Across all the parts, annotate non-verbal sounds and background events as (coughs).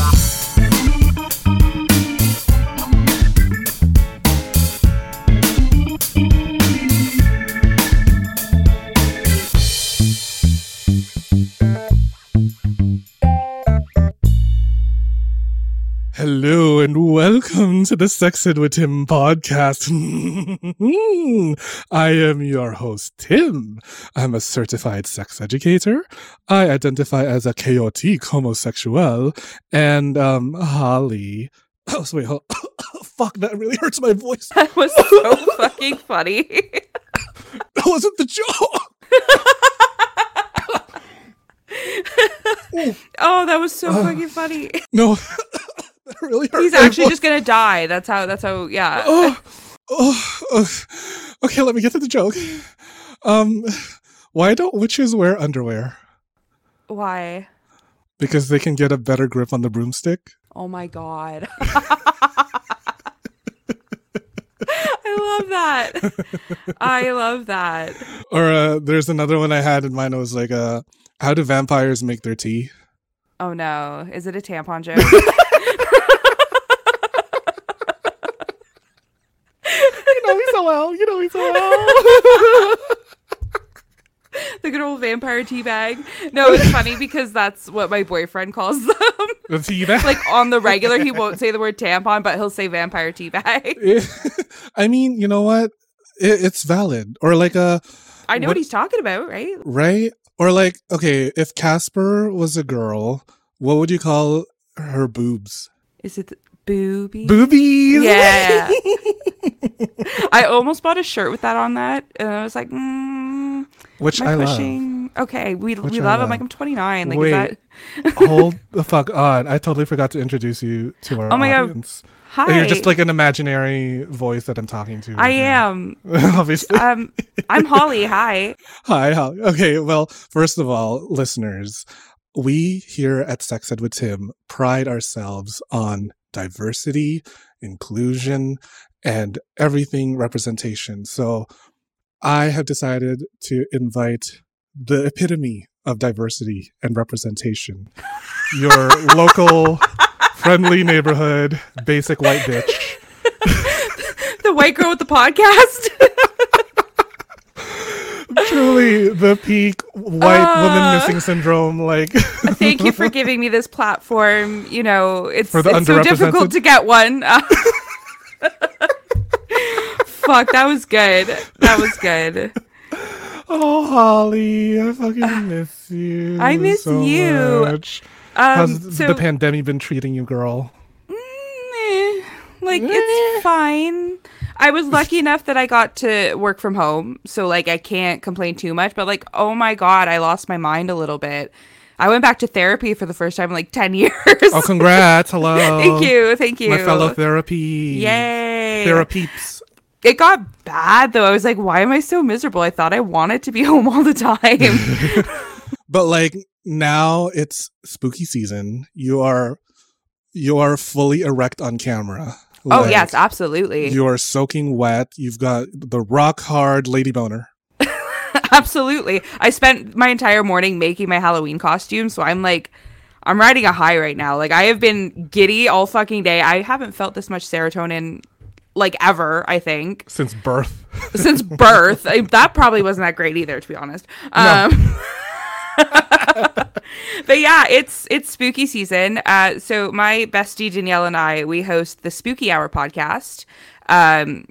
Bye. Hello and welcome to the Sex Ed with Tim podcast. (laughs) I am your host, Tim. I'm a certified sex educator. I identify as a chaotic homosexual. And, um, Holly. (coughs) Oh, wait, hold- (coughs) fuck, that really hurts my voice. (laughs) That was so (laughs) fucking funny. That wasn't the joke. oh, that was so (sighs) fucking funny. No, that (laughs) really hurt He's actually just gonna die. That's how. That's how. Yeah. oh, oh, oh. Okay, let me get to the joke. Um, why don't witches wear underwear? Why? Because they can get a better grip on the broomstick. Oh my god. (laughs) I love that. I love that. Or uh, there's another one I had in mind. It was like, uh, how do vampires make their tea? Oh no. Is it a tampon joke? (laughs) You know me so well. You know me so the good old vampire tea bag. No, it's funny because that's what my boyfriend calls them. the tea bag. like on the regular, he won't say the word tampon, but he'll say vampire tea bag. (laughs) I mean, you know what? It, it's valid. Or like a I know What- what he's talking about, right? right. Or like, okay, if Casper was a girl, what would you call her boobs? Is it booby? Boobies. Yeah. (laughs) I almost bought a shirt with that on that, and I was like, mm, Which I I love. pushing? Okay, we Which we I love. love. I'm like, I'm 29. Like, Wait. is that? (laughs) Hold (laughs) the fuck on. I totally forgot to introduce you to our Oh my God. audience. Hi. You're just like an imaginary voice that I'm talking to. I now. am. Obviously. Um, I'm Holly. Hi. Hi, Holly. Okay, well, first of all, listeners, we here at Sex Ed with Tim pride ourselves on diversity, inclusion, and everything representation. So I have decided to invite the epitome of diversity and representation. Your local friendly neighborhood basic white bitch. (laughs) The white girl with the podcast. (laughs) Truly the peak white woman Uh. missing syndrome like (laughs) Thank you for (laughs) giving me this platform. You know, it's, it's so difficult to get one. Uh, (laughs) Fuck, that was good. That was good. Oh, Holly, I fucking (sighs) miss you. I miss so you. Much. Um, How's so the pandemic been treating you, girl? Mm, eh, like it's fine. I was lucky enough that I got to work from home, so like I can't complain too much. But like, oh my god, I lost my mind a little bit. I went back to therapy for the first time in like ten (laughs) years. Oh, congrats! Hello. (laughs) thank you, thank you. My fellow therapy. Yay! Therapeeps. It got bad though. I was like, why am I so miserable? I thought I wanted to be (laughs) home all the time. But like now it's spooky season. You are you are fully erect on camera. Oh Like, yes, absolutely, You are soaking wet. You've got the rock hard lady boner. (laughs) absolutely. I spent my entire morning making my Halloween costume, so I'm like. I'm riding a high right now. Like I have been giddy all fucking day. I haven't felt this much serotonin like ever, I think, Since birth. since birth. (laughs) That probably wasn't that great either, to be honest. Um (laughs) (laughs) but yeah, it's it's spooky season. Uh, so my bestie Danielle and I we host the Spooky Hour podcast. Um,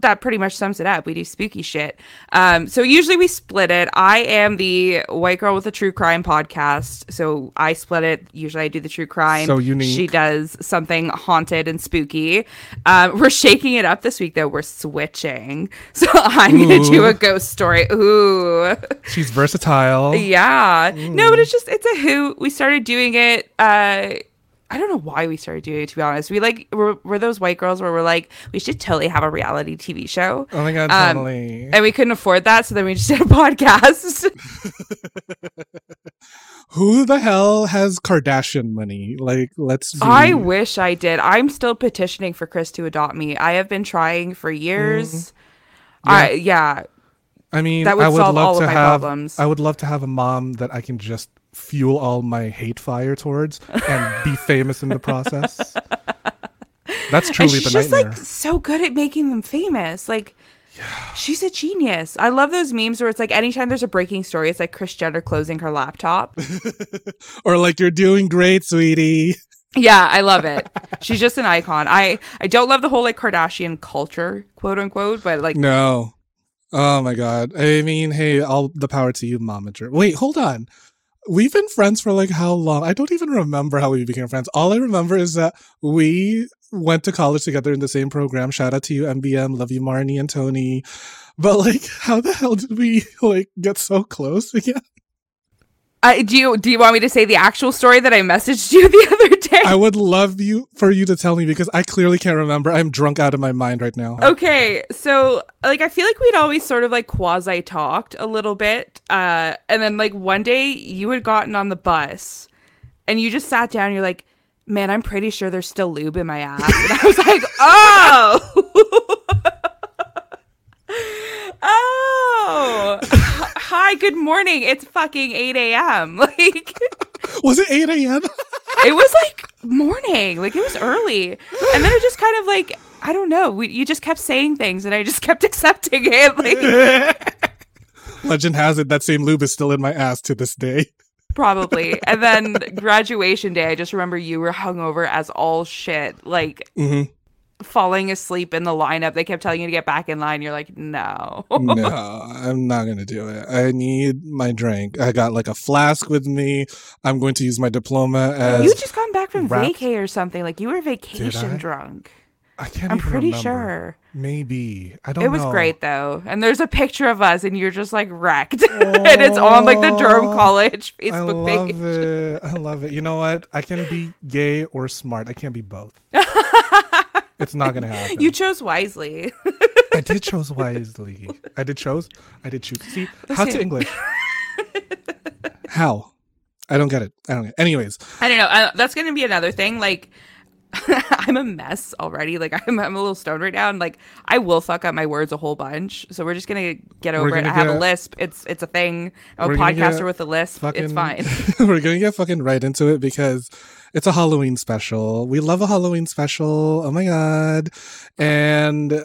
that pretty much sums it up. We do spooky shit. Um, so usually we split it. I am the white girl with a true crime podcast, so I split it. Usually I do the true crime. So unique. She does something haunted and spooky. Um, we're shaking it up this week though. We're switching. (laughs) So I'm gonna do a ghost story. Ooh. She's versatile. Yeah. No, but it's just it's a hoot. We started doing it uh I don't know why we started doing it to be honest. We like we're, we're those white girls where we're like we should totally have a reality TV show. Oh my god, Um, totally. And we couldn't afford that, so then we just did a (laughs) podcast. (laughs) Who the hell has Kardashian money? Like, let's. Be... I wish I did. I'm still petitioning for Kris to adopt me. I have been trying for years. I yeah. I mean, That would I would solve love all to of my have. problems. I would love to have a mom that I can just fuel all my hate fire towards and be (laughs) famous in the process. That's truly And truly she's the just nightmare. like so good at making them famous. Like she's a genius. I love those memes where it's like anytime there's a breaking story, it's like Kris Jenner closing her laptop. (laughs) or like, you're doing great, sweetie. yeah, I love it. She's just an icon. I I don't love the whole like Kardashian culture, quote unquote, but like No. Oh my god. I mean, hey, all the power to you, Momager. Wait, hold on. We've been friends for like how long? I don't even remember how we became friends. All I remember is that we went to college together in the same program. Shout out to you, MBM. Love you, Marnie and Tony. But like, how the hell did we like get so close again? I, do you do you want me to say the actual story that I messaged you (laughs) the other day? I would love you for you to tell me because I clearly can't remember. I'm drunk out of my mind right now. Okay, so like I feel like we'd always sort of like quasi talked a little bit, uh, and then like one day you had gotten on the bus, and you just sat down. and You're like, "Man, I'm pretty sure there's still lube in my ass," and I was (laughs) like, "Oh, (laughs) oh, hi, good morning. It's fucking eight a.m. (laughs) Like." Was it 8 a.m.? (laughs) it was like morning like it was early and then it just kind of like i don't know we, you just kept saying things and i just (laughs) kept accepting it like Legend has it that same lube is still in my ass to this day. probably and then graduation day i just remember you were hungover as all shit like hmm falling asleep in the lineup they kept telling you to get back in line you're like no no, (laughs) I'm not gonna do it. I need my drink. I got like a flask with me. I'm going to use my diploma as you just gone back from wrapped- vacay or something like you were vacation I? drunk I can't i'm even pretty remember. sure Maybe. I don't it was know. great though and there's a picture of us and you're just like wrecked (laughs) and it's on like the durham College Facebook page. I love page it. I love it. You know what? I can be gay or smart. I can't be both. (laughs) it's not gonna happen. You chose wisely. (laughs) I did chose wisely. I did chose. I did choose. See, how to English? (laughs) how? I don't get it. I don't get. It. Anyways, I don't know. Uh, that's going to be another thing. Like, (laughs) I'm a mess already. Like, I'm, I'm a little stoned right now, and like, I will fuck up my words a whole bunch. So we're just gonna get over it. gonna I have a lisp. It's it's a thing. I'm a podcaster with a lisp. It's fine. we're gonna get fucking right into it because it's a Halloween special. We love a Halloween special. Oh my god! And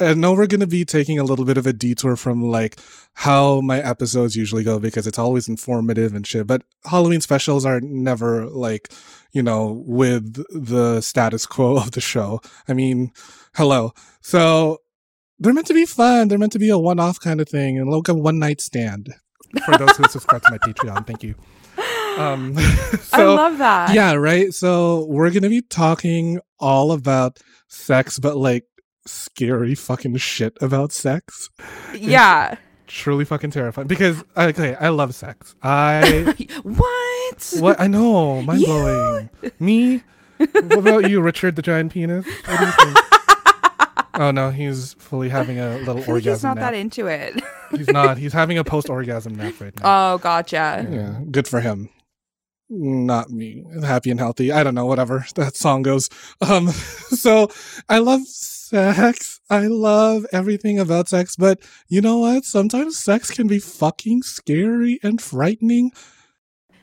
I know we're gonna be taking a little bit of a detour from like how my episodes usually go because it's always informative and shit. But Halloween specials are never like you know with the status quo of the show. I mean, hello. So they're meant to be fun. They're meant to be a one-off kind of thing and like a one-night stand for those who subscribe to my Patreon. Thank you. Um, (laughs) so I love that. yeah, right. So we're gonna be talking all about sex, but like scary fucking shit about sex. Yeah. Truly fucking terrifying because okay, I love sex. I (laughs) what? what I know, mind blowing. (laughs) Me. What about you, Richard the giant penis? What do you think? oh no, he's fully having a little orgasm he's not nap. that into it. he's not. He's having a post orgasm nap right now. oh, gotcha. Yeah, good for him. Not me. Happy and healthy. I don't know, whatever (laughs) that song goes. Um, (laughs) so I love sex. I love everything about sex, but you know what? Sometimes sex can be fucking scary and frightening.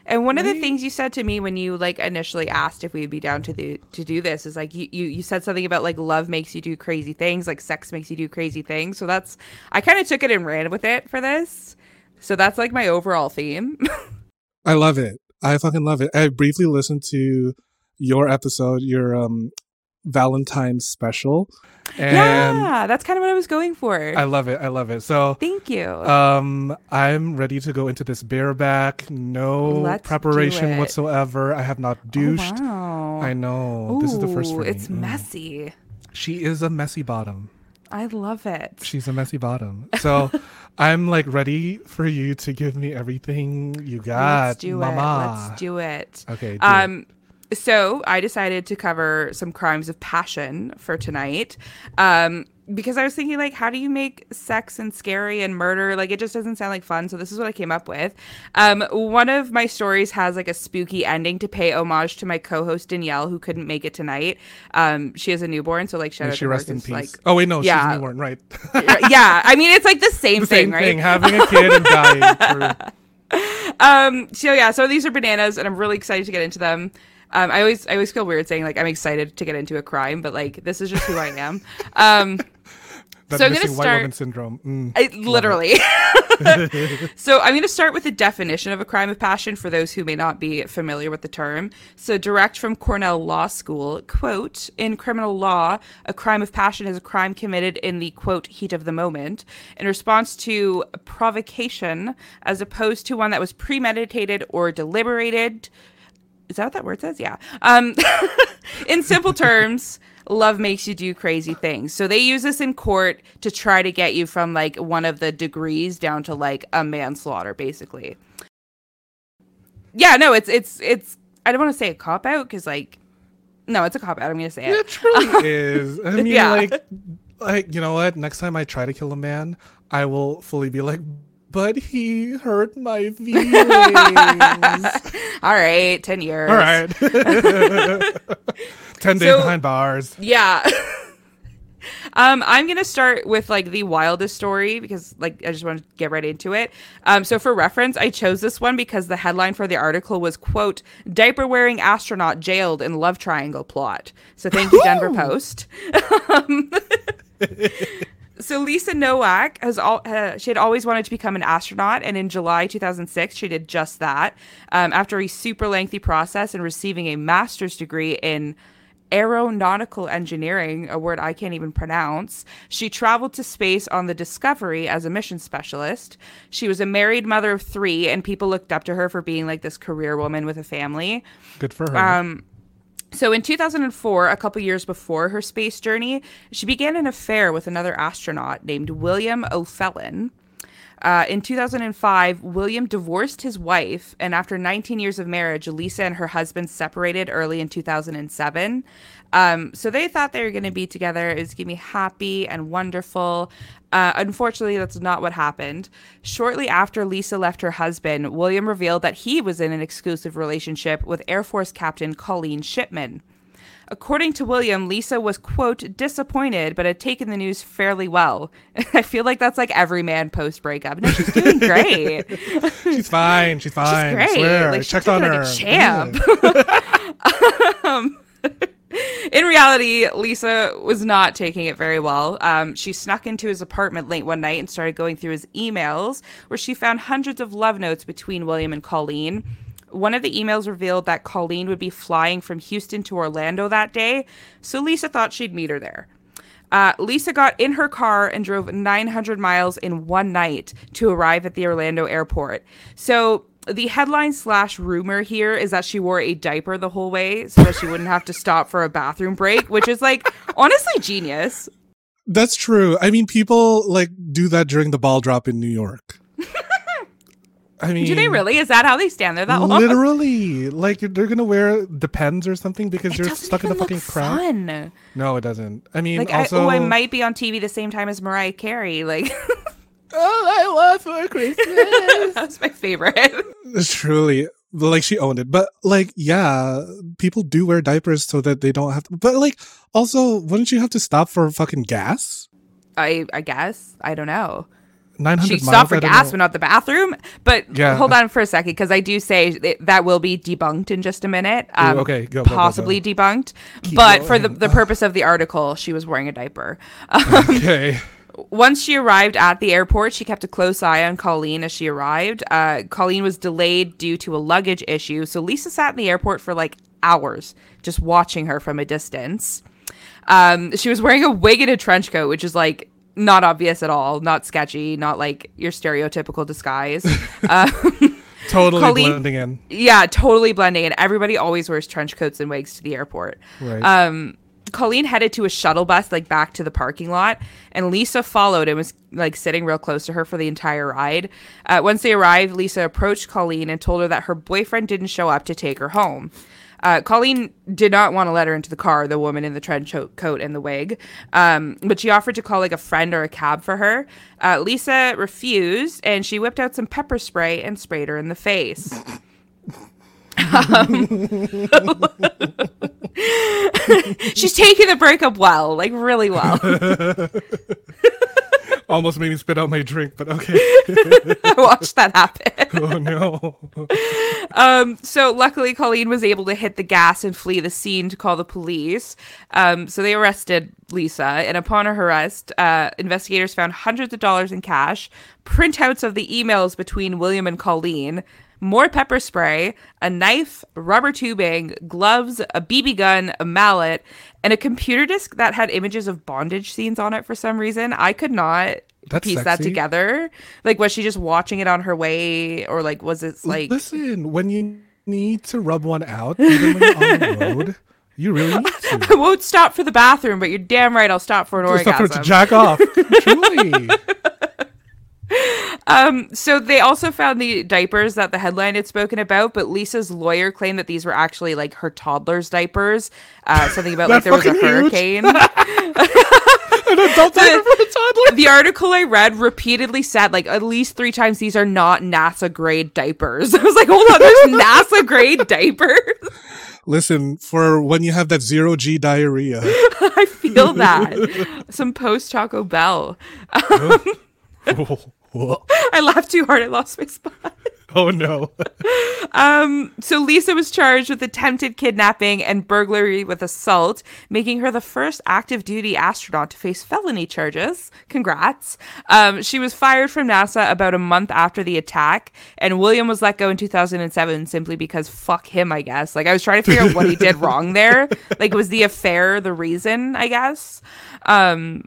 And one of the things you said to me when you like initially asked if we'd be down to the to do this is like you, you you said something about like love makes you do crazy things, like sex makes you do crazy things. So that's I kind of took it and ran with it for this. So that's like my overall theme. (laughs) I love it. I fucking love it. I briefly listened to your episode, your um Valentine's special. And yeah, that's kind of what I was going for. I love it. I love it. So Thank you. um I'm ready to go into this bareback, no Let's preparation whatsoever. I have not Oh, wow. I know. this is the first Ooh, for me. It's Mm. messy. She is a messy bottom. I love it. She's a messy bottom. So (laughs) I'm like ready for you to give me everything you got, Let's do mama. it. Let's do it. Okay. do it. Um, so I decided to cover some crimes of passion for tonight. Um, because I was thinking, like, how do you make sex and scary and murder? Like, it just doesn't sound like fun. So this is what I came up with. Um, one of my stories has like a spooky ending to pay homage to my co-host Danielle, who couldn't make it tonight. Um, she has a newborn, so like, shout May out she to her, rest in peace. Like, oh wait, no, yeah. she's newborn, right? yeah, I mean, it's like the (laughs) same the thing, same right? thing, having a kid and dying. (laughs) Um, so yeah, so these are bananas, and I'm really excited to get into them. Um, I always I always feel weird saying like I'm excited to get into a crime, but like this is just who I am. Um, So I'm gonna white start- woman syndrome. Mm. I, literally. (laughs) (laughs) so I'm going to start with the definition of a crime of passion for those who may not be familiar with the term. So direct from Cornell Law School, quote, in criminal law, a crime of passion is a crime committed in the quote heat of the moment in response to provocation as opposed to one that was premeditated or deliberated. Is that what that word says? Yeah. Um, (laughs) in simple terms, love makes you do crazy things. So they use this in court to try to get you from like one of the degrees down to like a manslaughter, basically. Yeah, no, it's it's it's. I don't want to say a cop out because like, no, it's a cop out. I'm gonna say it. It truly (laughs) is. I (laughs) mean, Yeah. like, like you know what? Next time I try to kill a man, I will fully be like, but he hurt my feelings. (laughs) All right, ten years. All right. (laughs) Ten days So- behind bars. Yeah. (laughs) um, I'm gonna start with like the wildest story because like I just want to get right into it. Um, so for reference, I chose this one because the headline for the article was quote diaper wearing astronaut jailed in love triangle plot. So thank you, Denver Post. So Lisa Nowak has all uh, she had always wanted to become an astronaut, and in July 2006 she did just that. Um, after a super lengthy process and receiving a master's degree in aeronautical engineering, a word I can't even pronounce, she traveled to space on the Discovery as a mission specialist. She was a married mother of three, and people looked up to her for being like this career woman with a family. Good for her. Um, so in 2004, a couple years before her space journey, she began an affair with another astronaut named William Oefelein. Uh, in 2005, William divorced his wife, and after 19 years of marriage, Lisa and her husband separated early in 2007. Um, so they thought they were going to be together. It was going to be happy and wonderful. Uh, unfortunately, that's not what happened. Shortly after Lisa left her husband, William revealed that he was in an exclusive relationship with Air Force Captain Colleen Shipman. According to William, Lisa was, quote, disappointed, but had taken the news fairly well. (laughs) I feel like that's like every man post breakup. No, she's doing (laughs) great. she's fine. She's fine. She's great. I swear. Like, she checked on it like her. a champ. (laughs) In reality, Lisa was not taking it very well. Um, she snuck into his apartment late one night and started going through his emails, where she found hundreds of love notes between William and Colleen. One of the emails revealed that Colleen would be flying from Houston to Orlando that day, so Lisa thought she'd meet her there. Uh, Lisa got in her car and drove 900 miles in one night to arrive at the Orlando airport. So the headline slash rumor here is that she wore a diaper the whole way so that she wouldn't have to stop for a bathroom break, which is like honestly genius. That's true. I mean, people like do that during the ball drop in New York. I mean, Do they really? Is that how they stand there that long? Literally, like they're gonna wear Depends or something because It you're stuck in the fucking crowd. fun. No, it doesn't. I mean, Like, also, I, oh, I might be on TV the same time as Mariah Carey. Like, (laughs) all I want for Christmas. (laughs) that's my favorite. (laughs) Truly, like she owned it. But like, yeah, people do wear diapers so that they don't have to. But like, also, wouldn't you have to stop for fucking gas? I I guess I don't know. Nine She hundred miles. stopped for gas, know. but not the bathroom. But Yeah. hold on for a second, because I do say that, that will be debunked in just a minute. Um, okay, go, go, go, possibly go. debunked, but for the, the purpose of the article, she was wearing a diaper. (laughs) Okay. Once she arrived at the airport, she kept a close eye on Colleen as she arrived. Uh, Colleen was delayed due to a luggage issue, so Lisa sat in the airport for like hours, just watching her from a distance. Um, she was wearing a wig and a trench coat, which is like not obvious at all, not sketchy, not like your stereotypical disguise. uh, (laughs) Totally Colleen- blending in. yeah, totally blending in. Everybody always wears trench coats and wigs to the airport. Right. Um, Colleen headed to a shuttle bus, like back to the parking lot, and Lisa followed and was like sitting real close to her for the entire ride. Uh, once they arrived, Lisa approached Colleen and told her that her boyfriend didn't show up to take her home. Uh, Colleen did not want to let her into the car, the woman in the trench coat and the wig, um, but she offered to call like a friend or a cab for her. Uh, Lisa refused, and she whipped out some pepper spray and sprayed her in the face. (laughs) She's taking the breakup well, like really well. (laughs) Almost made me spit out my drink, but okay. (laughs) I watched that happen. (laughs) oh no. Um, so luckily, Colleen was able to hit the gas and flee the scene to call the police. Um, so they arrested Lisa, and upon her arrest, uh, investigators found hundreds of dollars in cash, printouts of the emails between William and Colleen, more pepper spray, a knife, rubber tubing, gloves, a BB gun, a mallet, and a computer disk that had images of bondage scenes on it for some reason. I could not That's piece that together. Like, was she just watching it on her way, or like was it like? Listen, when you need to rub one out, even when you're on the (laughs) road, you really need to. I won't stop for the bathroom, but you're damn right I'll stop for an Just stop for it orgasm. to jack off. (laughs) Truly. Um, so they also found the diapers that the headline had spoken about, but Lisa's lawyer claimed that these were actually like her toddler's diapers. Uh, something about like there was a huge. hurricane. (laughs) (laughs) An adult diaper for a toddler. the article I read repeatedly said like at least three times these are not NASA grade diapers. (laughs) I was like, hold on, there's NASA grade diapers. Listen, for when you have that zero G diarrhea. I feel that. Some post Taco Bell. (laughs) I laughed too hard, I lost my spot. oh no. (laughs) Um, so Lisa was charged with attempted kidnapping and burglary with assault, making her the first active duty astronaut to face felony charges. Congrats. Um, she was fired from NASA about a month after the attack, and William was let go in 2007 simply because fuck him, I guess. Like, I was trying to figure out what he did (laughs) wrong there. Like, was the affair the reason, I guess? Um,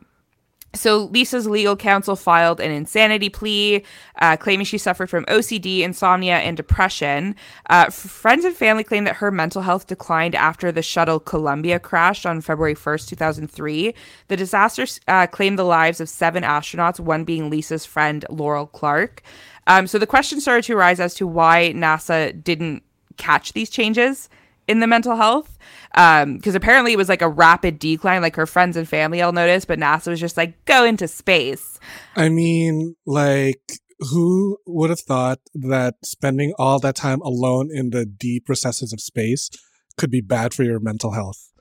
so Lisa's legal counsel filed an insanity plea, uh, claiming she suffered from OCD, insomnia, and depression. Uh, friends and family claim that her mental health declined after the shuttle Columbia crashed on February 1st, 2003. The disaster uh, claimed the lives of seven astronauts, one being Lisa's friend Laurel Clark. Um, so the question started to arise as to why NASA didn't catch these changes in the mental health because apparently it was like a rapid decline like her friends and family all noticed but nasa was just like go into space I mean, like, who would have thought that spending all that time alone in the deep recesses of space could be bad for your mental health?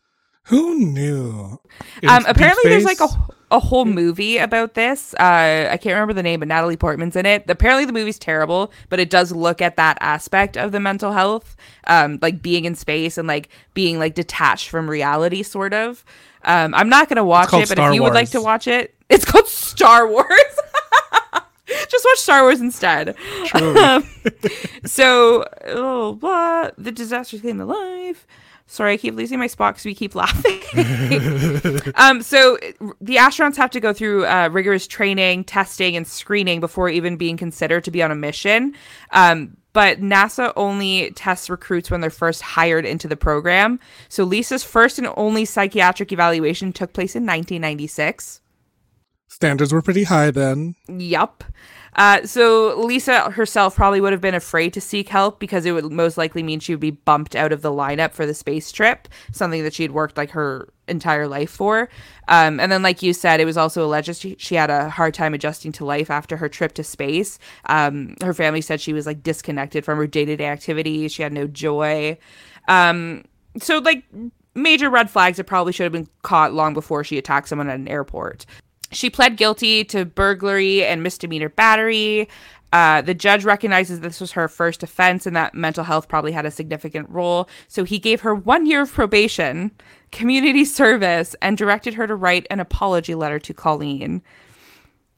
Who knew? In um, apparently there's like a, a whole movie about this. Uh, i can't remember the name but natalie portman's in it. Apparently the movie's terrible but it does look at that aspect of the mental health um, like being in space and like being like detached from reality sort of. Um, i'm not gonna watch it but Star if you would like to watch it it's called star wars. (laughs) Just watch star wars instead. (laughs) Um, so, oh, blah, the disaster came the life. Sorry, I keep losing my spot because we keep laughing. (laughs) um, so the astronauts have to go through uh, rigorous training, testing, and screening before even being considered to be on a mission. Um, but NASA only tests recruits when they're first hired into the program. So Lisa's first and only psychiatric evaluation took place in 1996. standards were pretty high then. Yup. Uh, so Lisa herself probably would have been afraid to seek help because it would most likely mean she would be bumped out of the lineup for the space trip, something that she'd worked like her entire life for. Um, and then, like you said, it was also alleged she, she had a hard time adjusting to life after her trip to space. Um, her family said she was like disconnected from her day to day activities. She had no joy. Um, so like major red flags that probably should have been caught long before she attacked someone at an airport. She pled guilty to burglary and misdemeanor battery. Uh, the judge recognizes this was her first offense and that mental health probably had a significant role. So he gave her one year of probation, community service, and directed her to write an apology letter to Colleen.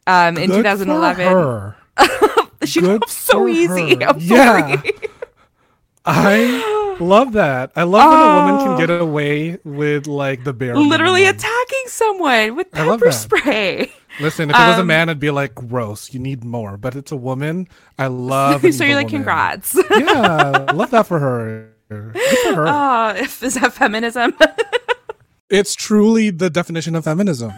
Um, in Good 2011, For her. (laughs) she Good so easy. I'm Yeah. sorry. (laughs) I (gasps) love that. I love when a woman Oh. can get away with like the bare. Literally attacking someone with pepper spray. Listen, if it was a Um, man, I'd be like, gross. You need more. But it's a woman. I (laughs) love. so you're like, woman. congrats. Yeah, love that for her. Good for her. Ah, (laughs) if (laughs) is that feminism? It's truly the definition of feminism.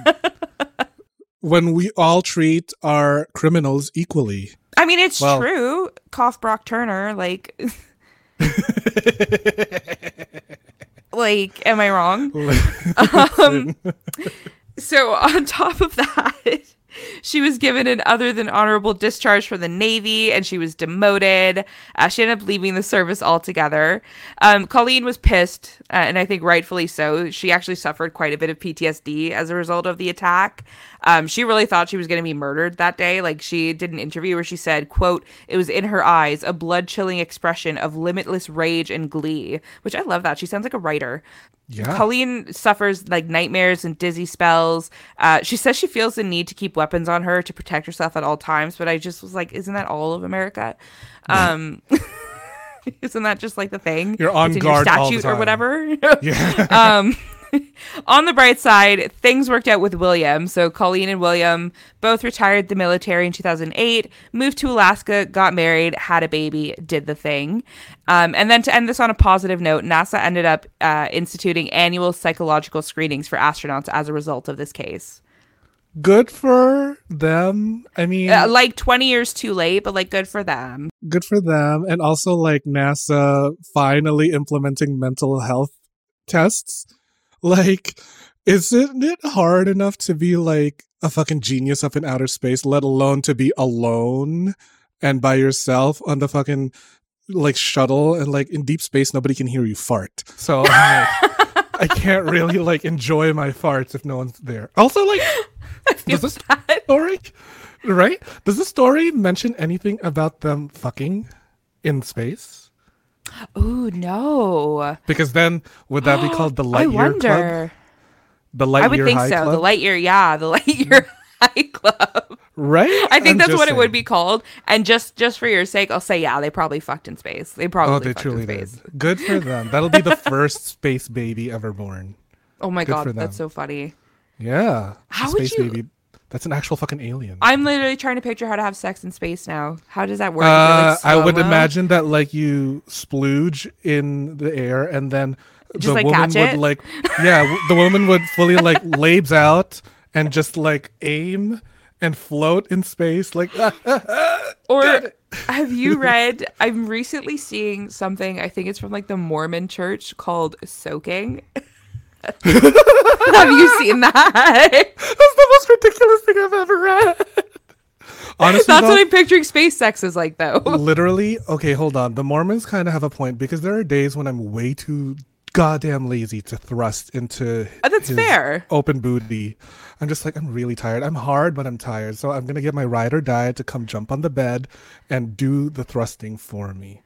when we all treat our criminals equally. I mean, it's Well- true. Cough Brock Turner, like, (laughs) like, am I wrong? (laughs) Um, so on top of that, (laughs) she was given an other than honorable discharge from the Navy, and she was demoted. Uh, she ended up leaving the service altogether. Um, Colleen was pissed, uh, and I think rightfully so. She actually suffered quite a bit of PTSD as a result of the attack. Um, she really thought she was going to be murdered that day. Like she did an interview where she said, "quote It was in her eyes, a blood chilling expression of limitless rage and glee." Which I love that. She sounds like a writer. Yeah. Colleen suffers like nightmares and dizzy spells. Uh, she says she feels the need to keep weapons on her to protect herself at all times, but I just was like, isn't that all of America? Um, (laughs) isn't that just like the thing? You're on It's guard your all the statute or whatever. (laughs) Yeah. (laughs) um, (laughs) on the bright side, things worked out with William. So Colleen and William both retired the military in 2008, moved to Alaska, got married, had a baby, did the thing. Um, and then to end this on a positive note, NASA ended up uh, instituting annual psychological screenings for astronauts as a result of this case. good for them. I mean, Uh, like 20 years too late, but like good for them. good for them. And also, like, NASA finally implementing mental health tests. Like, isn't it hard enough to be like a fucking genius up in outer space, let alone to be alone and by yourself on the fucking like shuttle and like in deep space nobody can hear you fart. So I'm like, (laughs) I can't really like enjoy my farts if no one's there. Also like (laughs) Feel does this bad. story right? Does the story mention anything about them fucking in space? Ooh, no. Because then would that be called the (gasps) I Lightyear Club? wonder. The Lightyear I would think so. Club? The Lightyear, yeah, the (laughs) Lightyear High Club. right? I think I'm that's what it would be called. And just just for your sake, I'll say yeah, they probably fucked in space. They probably Oh, they fucked truly in did. space. Good for them. That'll be the (laughs) first space baby ever born. Oh my Good god, that's so funny. Yeah. How would space you- baby. That's an actual fucking alien. I'm literally trying to picture how to have sex in space now. How does that work? Uh, like, I would imagine that like you splooge in the air and then Just, the like, woman would like yeah the woman would fully like (laughs) labes out and just like aim and float in space like (laughs) Or have you (laughs) read? I'm recently seeing something. I think it's from like the Mormon Church called soaking. (laughs) have you seen that? that's the most ridiculous thing I've ever read. Honestly, That's though, what I'm picturing space sex is like, though. (laughs) literally okay hold on the mormons kind of have a point because there are days when i'm way too goddamn lazy to thrust into Uh, that's fair. open booty i'm just like i'm really tired i'm hard but i'm tired so i'm gonna get my ride or die to come jump on the bed and do the thrusting for me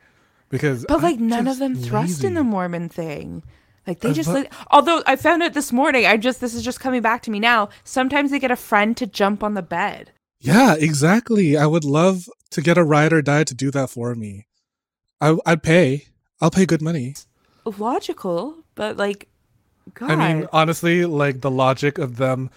because But like I'm none of them thrust in the Mormon thing. Like they Uh, just like, although I found it this morning, I just this is just coming back to me now. Sometimes they get a friend to jump on the bed. yeah exactly i would love to get a ride or die to do that for me I, i'd pay i'll pay good money Logical, but like God. I mean, honestly, like the logic of them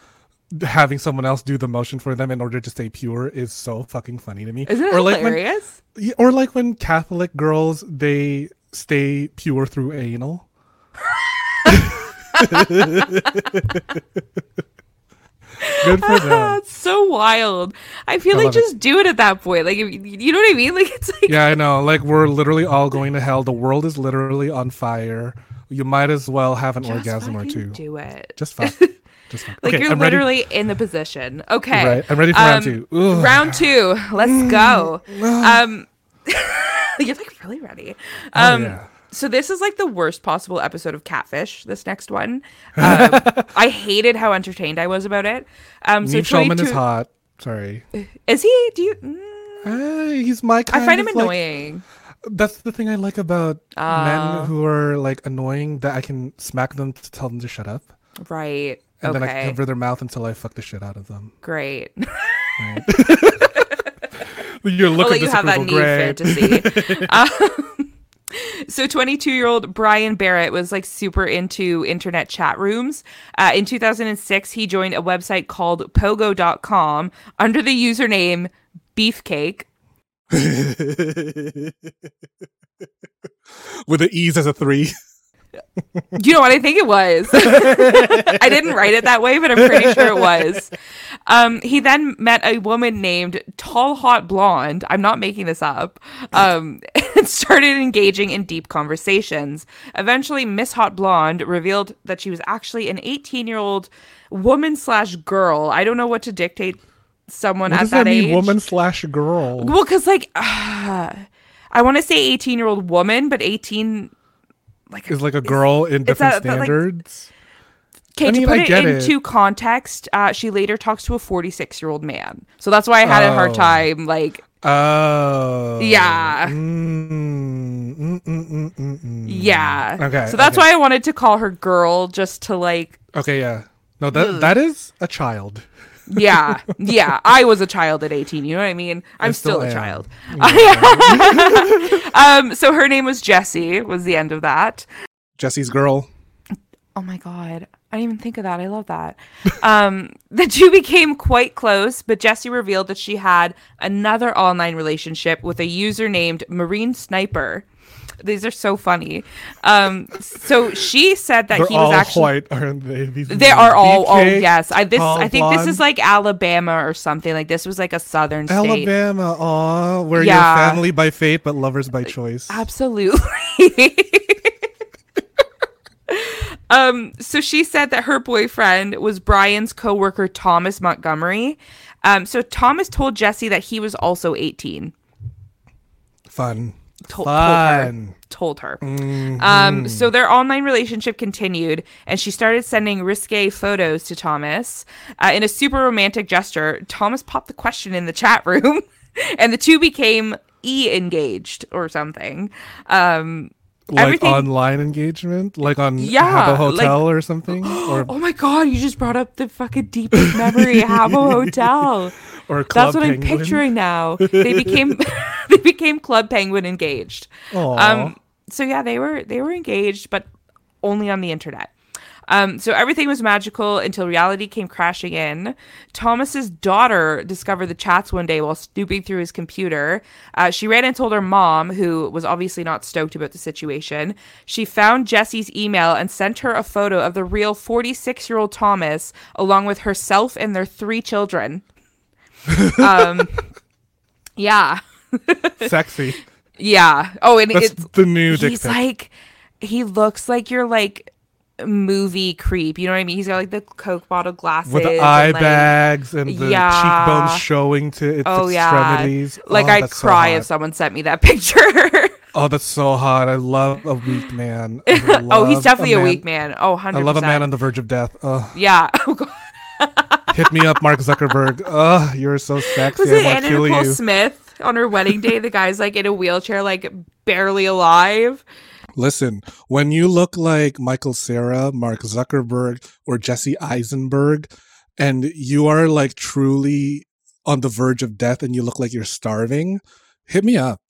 having someone else do the motion for them in order to stay pure is so fucking funny to me. isn't it or like when, hilarious? yeah, or like when Catholic girls they stay pure through anal. Good for them. (laughs) it's so wild. I feel I like love it. just do it at that point. Like, you know what I mean? (laughs) Like, it's like, Yeah, I know. Like we're literally all going to hell. The world is literally on fire. You might as well have an just orgasm or two. do it. Just fuck. (laughs) Just fuck. Like, okay, you're I'm ready. literally in the position. Okay. Right. I'm ready for round Um, two. Ugh. Round two. Let's go. Um, you're like really ready. Oh, Um, yeah. So this is like the worst possible episode of Catfish. This next one, (laughs) um, I hated how entertained I was about it. Um, so Nev Schulman is hot. Sorry. Is he? Do you? Mm, Uh, he's my kind I find him of, like- annoying. that's the thing I like about Ah. men who are like annoying that I can smack them to tell them to shut up. right. And then I okay. cover their mouth until I fuck the shit out of them. Great. (laughs) (laughs) Your look I'll of let you have that great. fantasy. um, (laughs) So 22 year old Brian Barrett was like super into internet chat rooms. Uh, in 2006, he joined a website called pogo.com under the username Beefcake. (laughs) With the E's as a three. (laughs) You know what I think it was? I didn't write it that way, but I'm pretty sure it was. Um, he then met a woman named Tall Hot Blonde. I'm not making this up. Um, (laughs) and started engaging in deep conversations. Eventually, Miss Hot Blonde revealed that she was actually an 18 year old woman slash girl. I don't know what to dictate someone What at does that, that mean, age. woman slash girl? Well, because like (sighs) I want to say 18 year old woman, but 18 like Is like a girl in different that- that, like- standards? Okay, I mean, to put I it get it. into context, uh, she later talks to a 46 year old man. So that's why I had a hard Oh. time. Like, Oh. Yeah. Mm, mm, mm, mm, mm, mm. yeah. Okay, So that's okay. why I wanted to call her girl, just to like, Okay, yeah. No, that that is a child. yeah, (laughs) yeah. I was a child at 18. You know what I mean? I'm still, still a child. (laughs) um. So her name was Jessie. Was the end of that. Jesse's girl. Oh my god. I didn't even think of that. I love that. Um, (laughs) the two became quite close, but Jesse revealed that she had another online relationship with a user named Marine Sniper. These are so funny. Um, so she said that They're he was all actually white, aren't they? These they are all oh yes. I this I think this is like Alabama or something. Like this was like a southern state. Alabama. Aw, where Yeah. you're family by fate but lovers by choice. Absolutely. (laughs) um, so she said that her boyfriend was Brian's coworker Thomas Montgomery. Um, so Thomas told Jesse that he was also 18. Fun. Told, told her. Fun. Told her. Mhm. Um, so their online relationship continued, and she started sending risque photos to Thomas. Uh, in a super romantic gesture, Thomas popped the question in the chat room, (laughs) and the two became e engaged or something. Um, like everything- online engagement, like on Yeah, Habbo like- Hotel or something, (gasps) or oh my god, you just brought up the fucking deepest memory, (laughs) Habbo Hotel. (laughs) or Club That's what I'm picturing now. (laughs) They became they became Club Penguin engaged. Aw. Um, so yeah, they were they were engaged, but only on the internet. Um, so everything was magical until reality came crashing in. Thomas's daughter discovered the chats one day while snooping through his computer. Uh, she ran and told her mom, who was obviously not stoked about the situation. She found Jesse's email and sent her a photo of the real 46 year old Thomas, along with herself and their three children. (laughs) um, yeah. Sexy. Yeah. Oh, and That's it's the new he's like he looks like you're like movie creep. You know what I mean? He's got like the Coke bottle glasses with the and, eye like- bags and the Yeah. cheekbones showing to its Oh yeah. extremities. Like oh, I'd that's so cry if someone sent me that (laughs) picture. Oh, that's so hot. I love a weak man. (laughs) Oh, he's definitely a, man- weak man. Oh, 100%. I love a man on the verge of death. Yeah. (laughs) Oh god. hit me up, Mark Zuckerberg. Oh, you're so sexy. Was it Anna Nicole you. Smith on her wedding day? The guy's like in a wheelchair, like barely alive. Listen, when you look like Michael Cera, Mark Zuckerberg, or Jesse Eisenberg, and you are like truly on the verge of death and you look like you're starving, hit me up.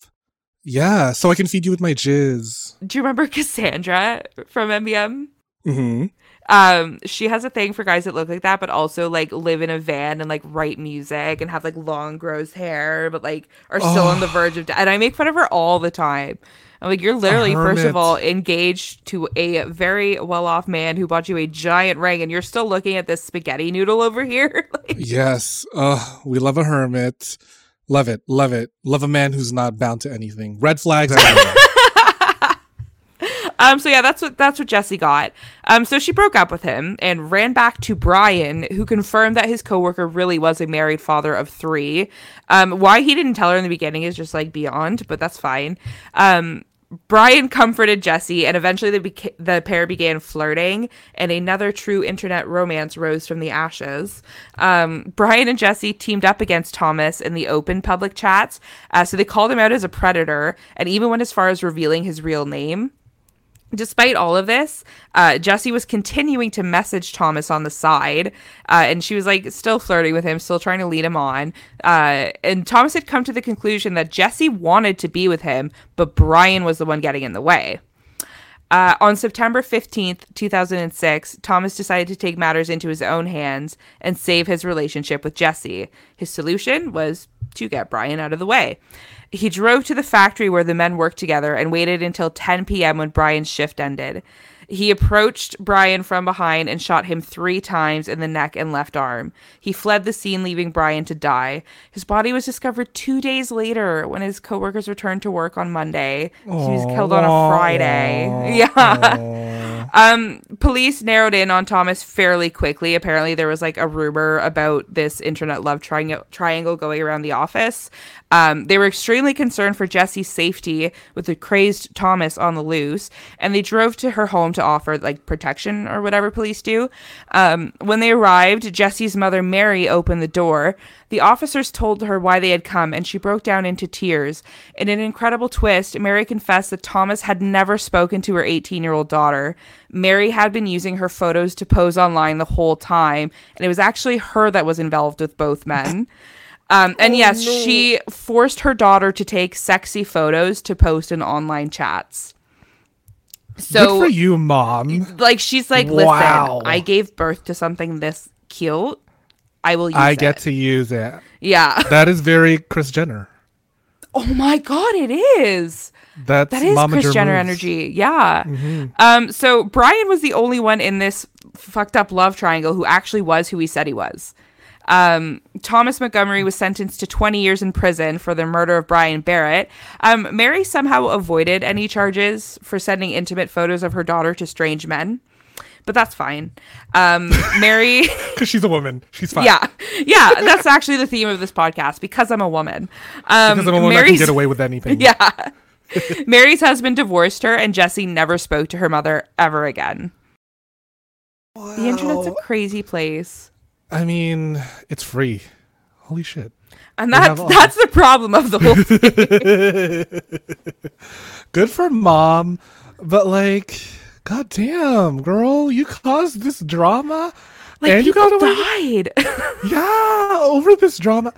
Yeah, so I can feed you with my jizz. Do you remember (laughs) Cassandra from MBM? hmm um she has a thing for guys that look like that but also like live in a van and like write music and have like long gross hair but like are still on the verge of death and i make fun of her all the time i'm like you're literally first of all engaged to a very well-off man who bought you a giant ring and you're still looking at this spaghetti noodle over here (laughs) Like, Yes. Uh, we love a hermit. Love it. Love it. Love a man who's not bound to anything. Red flags. (laughs) Um, so yeah, that's what that's what Jesse got. Um, so she broke up with him and ran back to Brian, who confirmed that his coworker really was a married father of three. Um, why he didn't tell her in the beginning is just like beyond, but that's fine. Um, Brian comforted Jesse, and eventually the beca- the pair began flirting, and another true internet romance rose from the ashes. Um, Brian and Jesse teamed up against Thomas in the open public chats, uh, so they called him out as a predator, and even went as far as revealing his real name. Despite all of this, uh, Jessie was continuing to message Thomas on the side, uh, and she was like still flirting with him, still trying to lead him on. Uh, and Thomas had come to the conclusion that Jesse wanted to be with him, but Brian was the one getting in the way. Uh, on September 15th, 2006, Thomas decided to take matters into his own hands and save his relationship with Jesse. His solution was to get Brian out of the way. He drove to the factory where the men worked together and waited until 10 p.m. when Brian's shift ended. He approached Brian from behind and shot him three times in the neck and left arm. He fled the scene, leaving Brian to die. His body was discovered two days later when his coworkers returned to work on Monday. he was killed on a Friday. (laughs) Yeah. um, police narrowed in on Thomas fairly quickly. Apparently, there was like a rumor about this internet love triangle triangle going around the office. Um, they were extremely concerned for Jesse's safety with the crazed Thomas on the loose, and they drove to her home to offer like protection or whatever police do. Um, when they arrived, Jesse's mother Mary opened the door. The officers told her why they had come, and she broke down into tears. In an incredible twist, Mary confessed that Thomas had never spoken to her 18 year old daughter. Mary had been using her photos to pose online the whole time, and it was actually her that was involved with both men. Um, and yes, she forced her daughter to take sexy photos to post in online chats. So Good for you, mom. like she's like, listen, Wow. I gave birth to something this cute. I will use I it. get to use it. Yeah. That is very Kris Jenner. Oh my god, it is. That's That is Mama Kris Jenner energy. Yeah. Um. So Brian was the only one in this fucked up love triangle who actually was who he said he was. Um, Thomas Montgomery was sentenced to 20 years in prison for the murder of Brian Barrett. Um, Mary somehow avoided any charges for sending intimate photos of her daughter to strange men, but that's fine. Um, Mary. (laughs) Because she's a woman. She's fine. Yeah, yeah, that's actually the theme of this podcast because I'm a woman. Um, Because I'm a woman, I can get away with anything. (laughs) Yeah. Mary's husband divorced her, and Jesse never spoke to her mother ever again. The internet's a crazy place. I mean, it's free. Holy shit. And that's that's the problem of the whole (laughs) thing. Good for mom, but like, goddamn, girl, you caused this drama, Like and you got away. died. (laughs) Yeah, over this drama.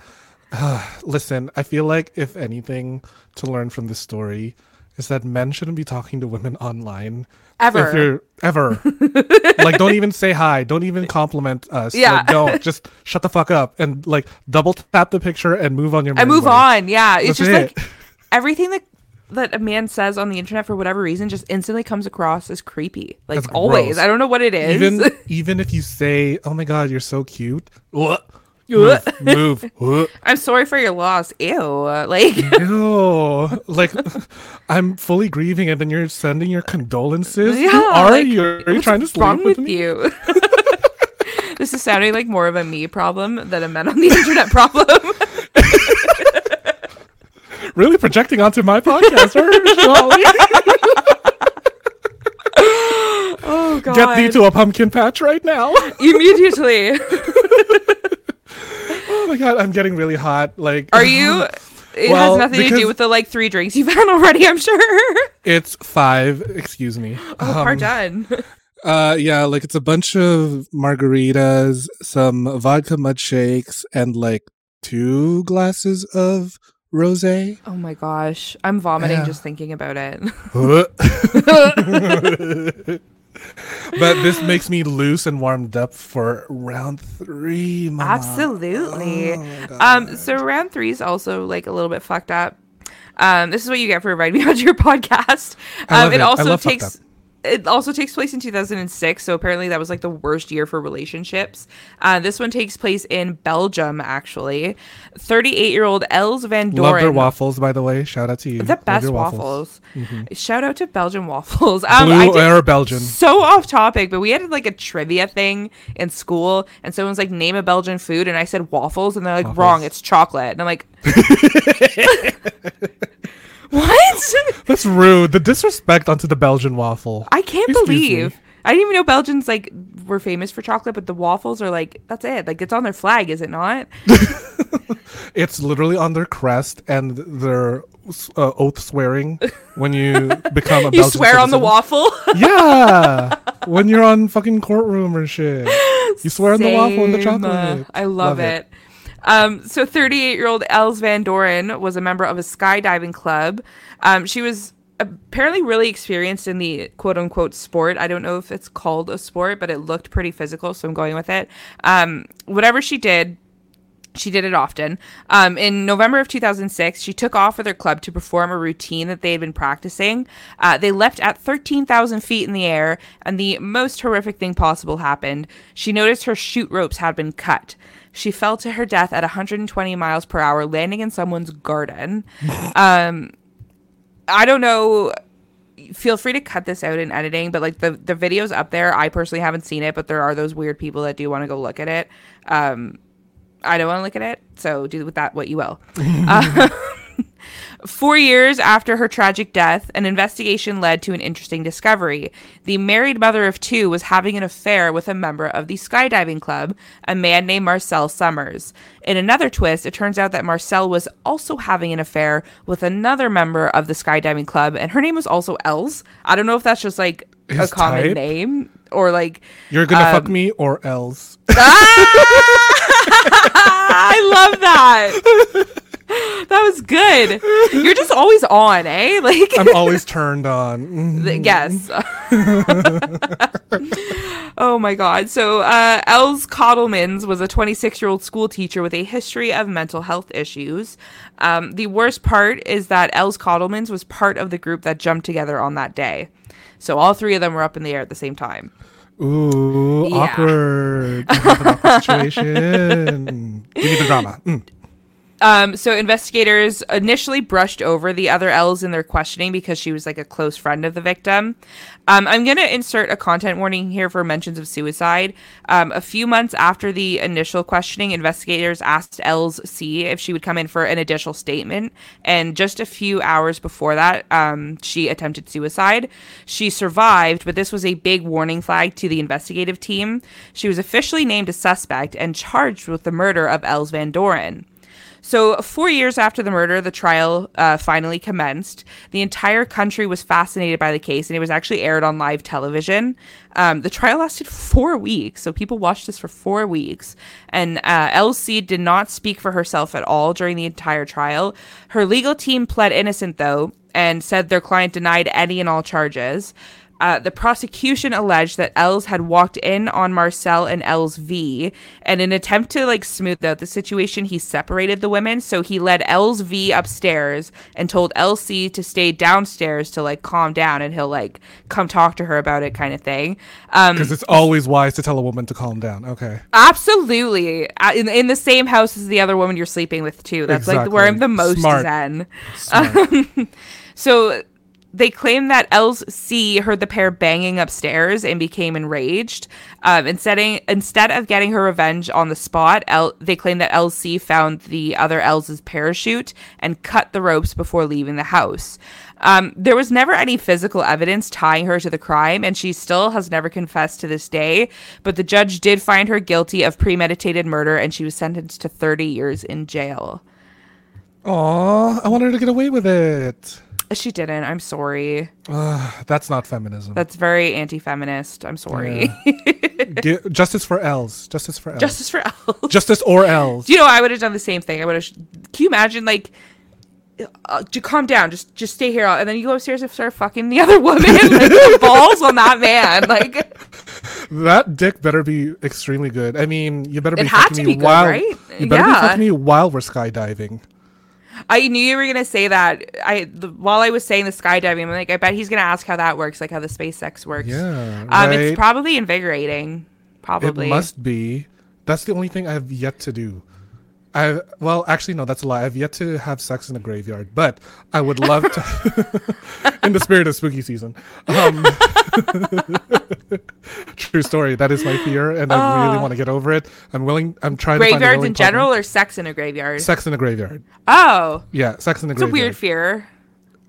(sighs) Listen, I feel like if anything to learn from this story is that men shouldn't be talking to women online Ever. If you're ever (laughs) like, don't even say hi. Don't even compliment us. Yeah. Like, don't just shut the fuck up and like double tap the picture and move on your. I move on. Yeah, it's That's just it. like everything that that a man says on the internet for whatever reason just instantly comes across as creepy. Like That's always. gross. I don't know what it is. Even (laughs) even if you say, "Oh my god, you're so cute,". Move, (laughs) move. (laughs) I'm sorry for your loss. Ew. Like Ew. (laughs) like I'm fully grieving, and then you're sending your condolences. Who Yeah, are like, you? Are you trying to sleep wrong with, with me? you? this is sounding like more of a me problem than a men on the internet problem. Really projecting onto my podcasters. oh god. Get thee to a pumpkin patch right now. immediately. Oh my god, I'm getting really hot. Like, Are you (laughs) it Well, has nothing to do with the like three drinks you've (laughs) had already, I'm sure. It's five. Excuse me. Oh, part done. (laughs) Uh, yeah, like it's a bunch of margaritas, some vodka mud shakes, and like two glasses of rosé. Oh my gosh. I'm vomiting Yeah. just thinking about it. (laughs) but this makes me loose and warmed up for round three. Mama. Absolutely. Oh. Um, so round three is also like a little bit fucked up. Um, this is what you get for inviting me (laughs) onto your podcast. Um, it it. Also takes it also takes place in 2006 so apparently that was like the worst year for relationships uh, this one takes place in belgium actually 38 year old els van doren Love their waffles, by the way. Shout out to you. the best your waffles, shout out to belgian waffles um, Blue did- Air Belgian. so off topic, but we had like a trivia thing in school, and someone's like, "Name a Belgian food," and I said waffles, and they're like, Waffles. "Wrong, it's chocolate." And I'm like, (laughs) (laughs) "What? (laughs) That's rude. The disrespect onto the Belgian waffle. I can't Excuse me. believe." I didn't even know Belgians like were famous for chocolate, but the waffles are like that's it. Like it's on their flag, is it not? (laughs) It's literally on their crest, and their uh, oath swearing when you (laughs) become a Belgian. You Belgian swear on the waffle. Yeah, when you're on fucking courtroom or shit, you swear on the waffle and the chocolate. I love, it. Um, so 38 year old Els Van Doren was a member of a skydiving club. Um, she was apparently really experienced in the quote unquote sport. I don't know if it's called a sport, but it looked pretty physical, so I'm going with it. Um, whatever she did, she did it often. Um, in November of 2006, she took off with her club to perform a routine that they had been practicing. Uh, they leapt at 13,000 feet in the air, and the most horrific thing possible happened. She noticed her chute ropes had been cut. She fell to her death at 120 miles per hour, landing in someone's garden. (laughs) um, I don't know. Feel free to cut this out in editing, but like the the video's up there. I personally haven't seen it, but there are those weird people that do want to go look at it. Um, I don't want to look at it, so do with that what you will. Uh, (laughs) (laughs) Four years after her tragic death, an investigation led to an interesting discovery. The married mother of two was having an affair with a member of the skydiving club, a man named Marcel Somers. In another twist, it turns out that Marcel was also having an affair with another member of the skydiving club, and her name was also Els. I don't know if that's just like a common type? name or like You're gonna fuck Um, me or else. (laughs) (laughs) I love that. (laughs) (laughs) That was good. You're just always on, eh? (laughs) Like I'm always turned on. Mm. yes. (laughs) oh my god. So uh Els Clottemans was a 26 year old school teacher with a history of mental health issues. Um, the worst part is that Els Clottemans was part of the group that jumped together on that day. So all three of them were up in the air at the same time. Ooh, Yeah. awkward. You have an awkward situation. Give me the drama. Mm. Um, so investigators initially brushed over the other Els in their questioning because she was like a close friend of the victim. Um, I'm going to insert a content warning here for mentions of suicide. Um, a few months after the initial questioning, investigators asked Els C if she would come in for an additional statement. And just a few hours before that, um, she attempted suicide. She survived, but this was a big warning flag to the investigative team. She was officially named a suspect and charged with the murder of Els Van Doren. So, four years after the murder, the trial uh, finally commenced. The entire country was fascinated by the case, and it was actually aired on live television. Um, the trial lasted four weeks, so people watched this for four weeks. And uh, did not speak for herself at all during the entire trial. Her legal team pled innocent, though, and said their client denied any and all charges. Uh, the prosecution alleged that Els had walked in on Marcel and Els V, and in an attempt to like smooth out the situation, he separated the women. So he led Els V upstairs and told LC to stay downstairs to like calm down, and he'll like come talk to her about it, kind of thing. Um, Because it's always wise to tell a woman to calm down. Okay. absolutely, uh, in in the same house as the other woman you're sleeping with too. That's like where I'm the most Smart. zen. Smart. (laughs) So they claim that Els C heard the pair banging upstairs and became enraged. Um, instead, instead of getting her revenge on the spot, El- they claim that LC found the other Els's parachute and cut the ropes before leaving the house. Um, there was never any physical evidence tying her to the crime, and she still has never confessed to this day. But the judge did find her guilty of premeditated murder, and she was sentenced to 30 years in jail. Aw, I wanted to get away with it. She didn't. I'm sorry. Ugh, that's not feminism. That's very anti-feminist. I'm sorry. Gi- justice for Els. Justice for Els. Justice for Els. Justice or. Do you know I would have done the same thing? I would have. Can you imagine like? Uh, to calm down, just just stay here, and then you go upstairs and start fucking the other woman. (laughs) like the balls on that man. Like That dick better be extremely good. I mean, you better be It had fucking to me be good, while right? you better Yeah. be fucking me while we're skydiving. I knew you were gonna say that. I the, while I was saying the skydiving, I'm like, I bet he's gonna ask how that works, like how the SpaceX works. Yeah, Um, right? it's probably invigorating. Probably. It must be. That's the only thing I have yet to do. I well, actually, no, that's a lie. I've yet to have sex in a graveyard, but I would love to. (laughs) in the spirit of spooky season, um, (laughs) true story. That is my fear, and I really want to get over it. I'm willing. I'm trying to find a. Graveyards in general, partner. or sex in a graveyard. Sex in a graveyard. oh, Yeah, sex in a graveyard. it's a weird fear.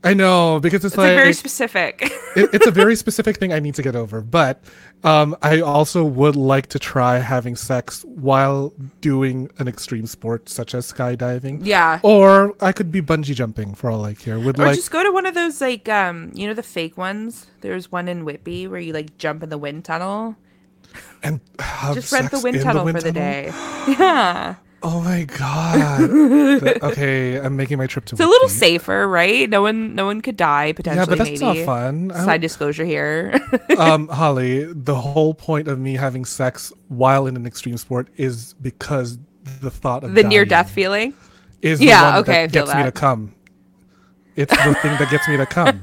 I know because it's, It's like very specific. it, it's a very (laughs) specific thing I need to get over. But um, I also would like to try having sex while doing an extreme sport such as skydiving. yeah. Or I could be bungee jumping for all I care. Would Or like just go to one of those like um you know the fake ones. There's one in Whippy where you like jump in the wind tunnel. and have Just rent the wind in tunnel wind for the day. (gasps) Yeah. Oh my god. (laughs) Okay, I'm making my trip to. It's a little safer, right? No one no one could die potentially Yeah, but that's maybe. not fun. Side disclosure here. (laughs) um, (laughs) Holly, the whole point of me having sex while in an extreme sport is because the thought of the near death feeling. is Yeah, okay, I that gets me to come. It's the thing that gets me to come.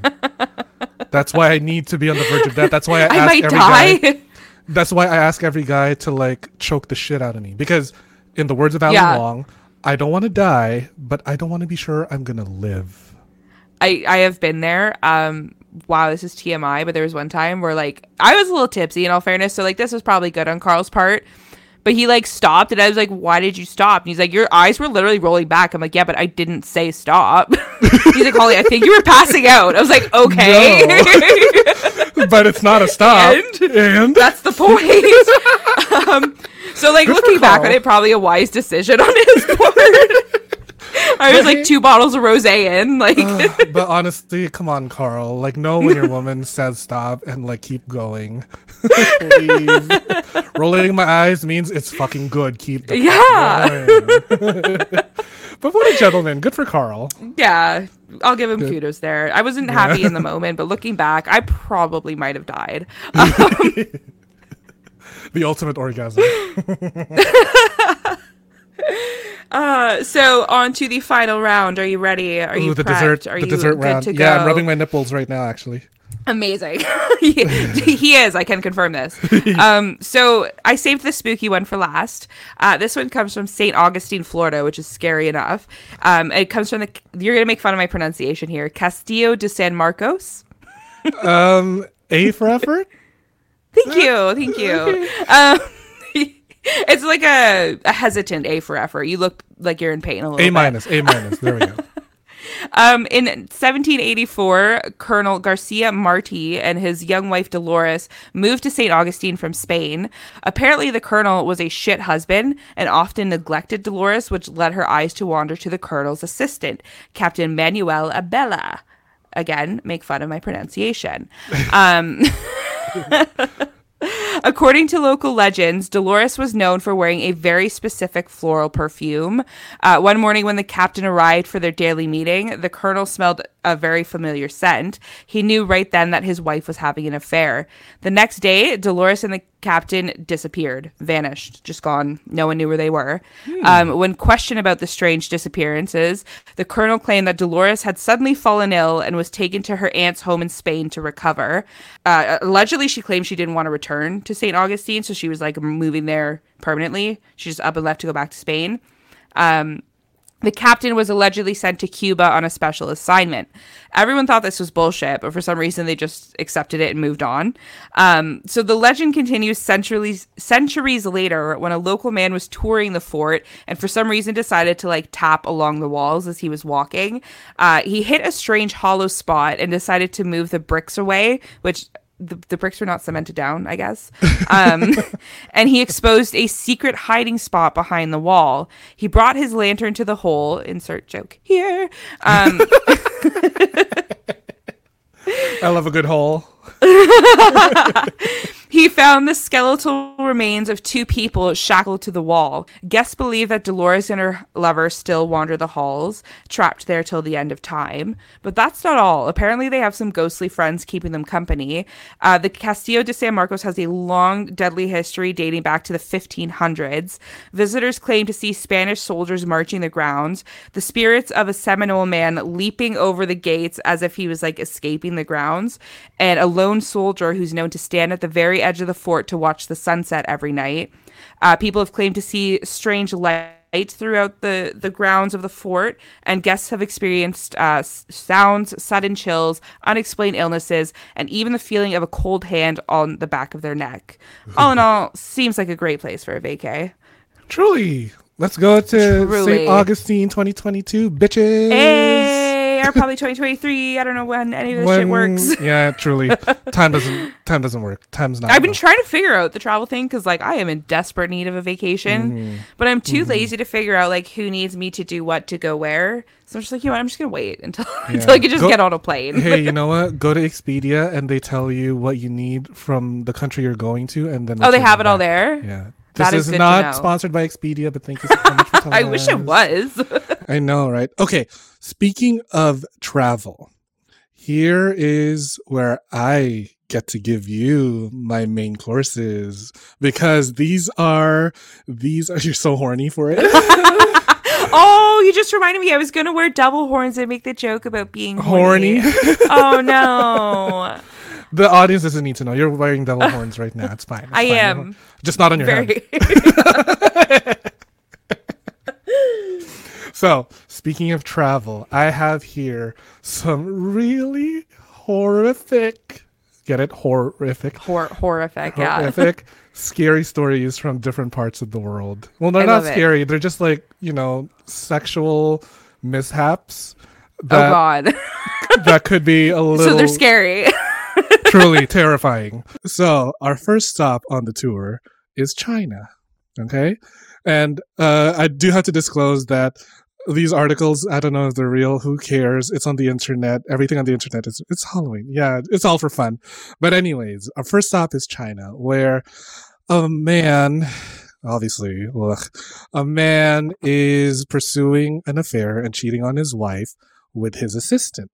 That's why I need to be on the verge of death. That's why I, I ask might every die. guy. That's why I ask every guy to like choke the shit out of me because, in the words of Alan Yeah. Wong, I don't want to die, but I don't want to be sure I'm gonna live. I I have been there. Um wow, this is TMI, but there was one time where like I was a little tipsy in all fairness, so like this was probably good on Carl's part. But he like stopped and I was like, Why did you stop? And he's like, Your eyes were literally rolling back. I'm like, Yeah, but I didn't say stop. (laughs) he's like, Holly, I think you were passing out. I was like, Okay. (laughs) but it's not a stop. And? and That's the point. (laughs) um, so like Good looking back on it, probably a wise decision on his (laughs) part. I was like two bottles of rosé in, like but honestly, come on, Carl. Like, know when your woman (laughs) says stop and like keep going. Please. (laughs) Rolling my eyes means it's fucking good. Keep the fuck going. but what a gentleman. Good for Carl. yeah, I'll give him kudos there. I wasn't happy in the moment, but looking back, I probably might have died. Um, The ultimate orgasm. (laughs) (laughs) Uh, so on to the final round. Are you ready? Are you Ooh, the prepped? dessert. Are the you dessert good round. to go? Yeah, I'm rubbing my nipples right now. Actually. Amazing. (laughs) he, he is. I can confirm this. Um, so I saved the spooky one for last. Uh, this one comes from St. Augustine, Florida, which is scary enough. Um, it comes from the. You're gonna make fun of my pronunciation here. Castillo de San Marcos. Um, A for effort. Thank you. (laughs) Thank you. Um, (laughs) it's like a, a hesitant A for effort. You look like you're in pain a little bit. A minus. A minus. There we go. (laughs) Um, in 1784, Colonel Garcia Marti and his young wife Dolores moved to St. Augustine from Spain. Apparently, the colonel was a shit husband and often neglected Dolores, which led her eyes to wander to the colonel's assistant, Captain Manuel Abella. Again, make fun of my pronunciation. Um, (laughs) According to local legends, Dolores was known for wearing a very specific floral perfume. Uh, one morning, when the captain arrived for their daily meeting, the colonel smelled a very familiar scent. He knew right then that his wife was having an affair. The next day, Dolores and the captain disappeared, vanished, just gone. No one knew where they were. Um, when questioned about the strange disappearances, the colonel claimed that Dolores had suddenly fallen ill and was taken to her aunt's home in Spain to recover. Uh, allegedly, she claimed she didn't want to return to St. Augustine, so she was like moving there permanently. She just up and left to go back to Spain. Um, the captain was allegedly sent to Cuba on a special assignment. Everyone thought this was bullshit, but for some reason they just accepted it and moved on. Um, so the legend continues centuries centuries later when a local man was touring the fort and for some reason decided to like tap along the walls as he was walking. Uh, he hit a strange hollow spot and decided to move the bricks away, which the, the bricks were not cemented down, I guess. Um, (laughs) and he exposed a secret hiding spot behind the wall. He brought his lantern to the hole. Insert joke here. Um, (laughs) I love a good hole. (laughs) He found the skeletal remains of two people shackled to the wall. Guests believe that Dolores and her lover still wander the halls, trapped there till the end of time. But that's not all. Apparently, they have some ghostly friends keeping them company. Uh, the Castillo de San Marcos has a long, deadly history dating back to the 1500s. Visitors claim to see Spanish soldiers marching the grounds, the spirits of a Seminole man leaping over the gates as if he was like escaping the grounds, and a lone soldier who's known to stand at the very edge of the fort to watch the sunset every night. Uh, people have claimed to see strange lights throughout the, the grounds of the fort, and guests have experienced uh, s- sounds, sudden chills, unexplained illnesses, and even the feeling of a cold hand on the back of their neck. (laughs) All in all, seems like a great place for a vacay. Truly. Let's go to St. Augustine 2022, bitches. Hey, there, probably 2023. I don't know when any of this shit works. (laughs) yeah, truly, (laughs) time doesn't time doesn't work. Time's not. I've been enough. trying to figure out the travel thing because, like, I am in desperate need of a vacation, Mm-hmm. but I'm too lazy to figure out like who needs me to do what to go where. So I'm just like, you know, what, I'm just gonna wait until (laughs) until I can just Go- get on a plane. hey, you know what? Go to Expedia and they tell you what you need from the country you're going to, and then oh, they have it all there. Yeah. That This is is, not sponsored by Expedia, but thank you so much for (laughs) telling I wish it was. (laughs) I know, right? Okay. Speaking of travel, here is where I get to give you my main courses because these are these are (laughs) you're so horny for it. oh, you just reminded me. I was gonna wear double horns and make the joke about being horny. horny. oh no, the audience doesn't need to know. You're wearing devil uh, horns right now. It's fine. It's I fine. am. Just not on your head. (laughs) So, speaking of travel, I have here some really horrific, get it? Horrific, Hor- horrific. Yeah. horrific, scary stories from different parts of the world. Well, they're I not love it. scary. They're just like, you know, sexual mishaps Oh God. that could be a little (laughs) so they're scary. Truly terrifying. So, our first stop on the tour is China. Okay. And uh, I do have to disclose that these articles, I don't know if they're real. Who cares? It's on the internet. Everything on the internet is it's Halloween. Yeah, it's all for fun. But anyways, our first stop is China, where a man, obviously, ugh, a man is pursuing an affair and cheating on his wife with his assistant.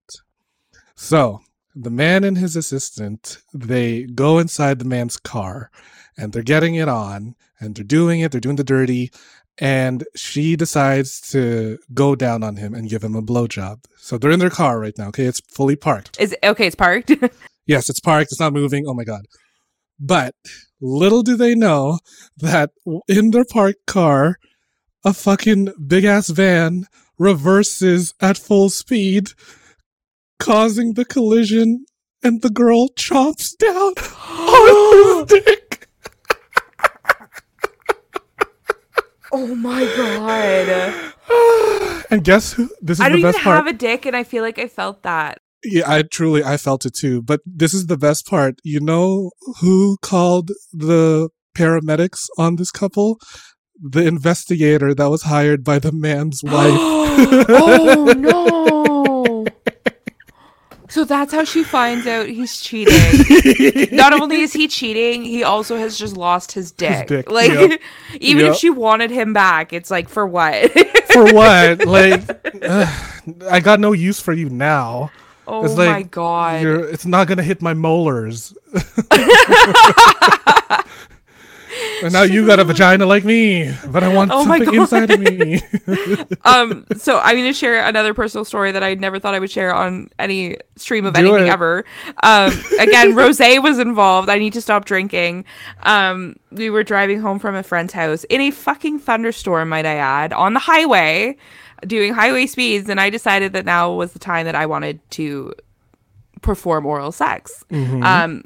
So the man and his assistant they go inside the man's car and they're getting it on and they're doing it they're doing the dirty and she decides to go down on him and give him a blowjob so they're in their car right now okay it's fully parked Is okay? It's parked. (laughs) yes it's parked it's not moving oh my god but little do they know that in their parked car a fucking big ass van reverses at full speed causing the collision and the girl chomps down (gasps) on his dick oh my God. (sighs) and guess who this is I don't even best part have a dick, and I feel like I felt that. yeah i truly i felt it too but this is the best part you know who called the paramedics on this couple the investigator that was hired by the man's (gasps) wife oh no. (laughs) So that's how she finds out he's cheating. (laughs) Not only is he cheating, he also has just lost his dick. dick, Like yep. (laughs) even Yep. if she wanted him back, it's like for what? (laughs) for what like ugh, i got no use for you now oh It's like my god. It's not gonna hit my molars. And now you got a vagina like me, but I want Oh something inside of me. (laughs) um so i'm going to share another personal story that i never thought i would share on any stream of Do anything it. ever um again (laughs) rose was involved i need to stop drinking um we were driving home from a friend's house in a fucking thunderstorm might i add on the highway doing highway speeds and i decided that now was the time that i wanted to perform oral sex Mm-hmm. um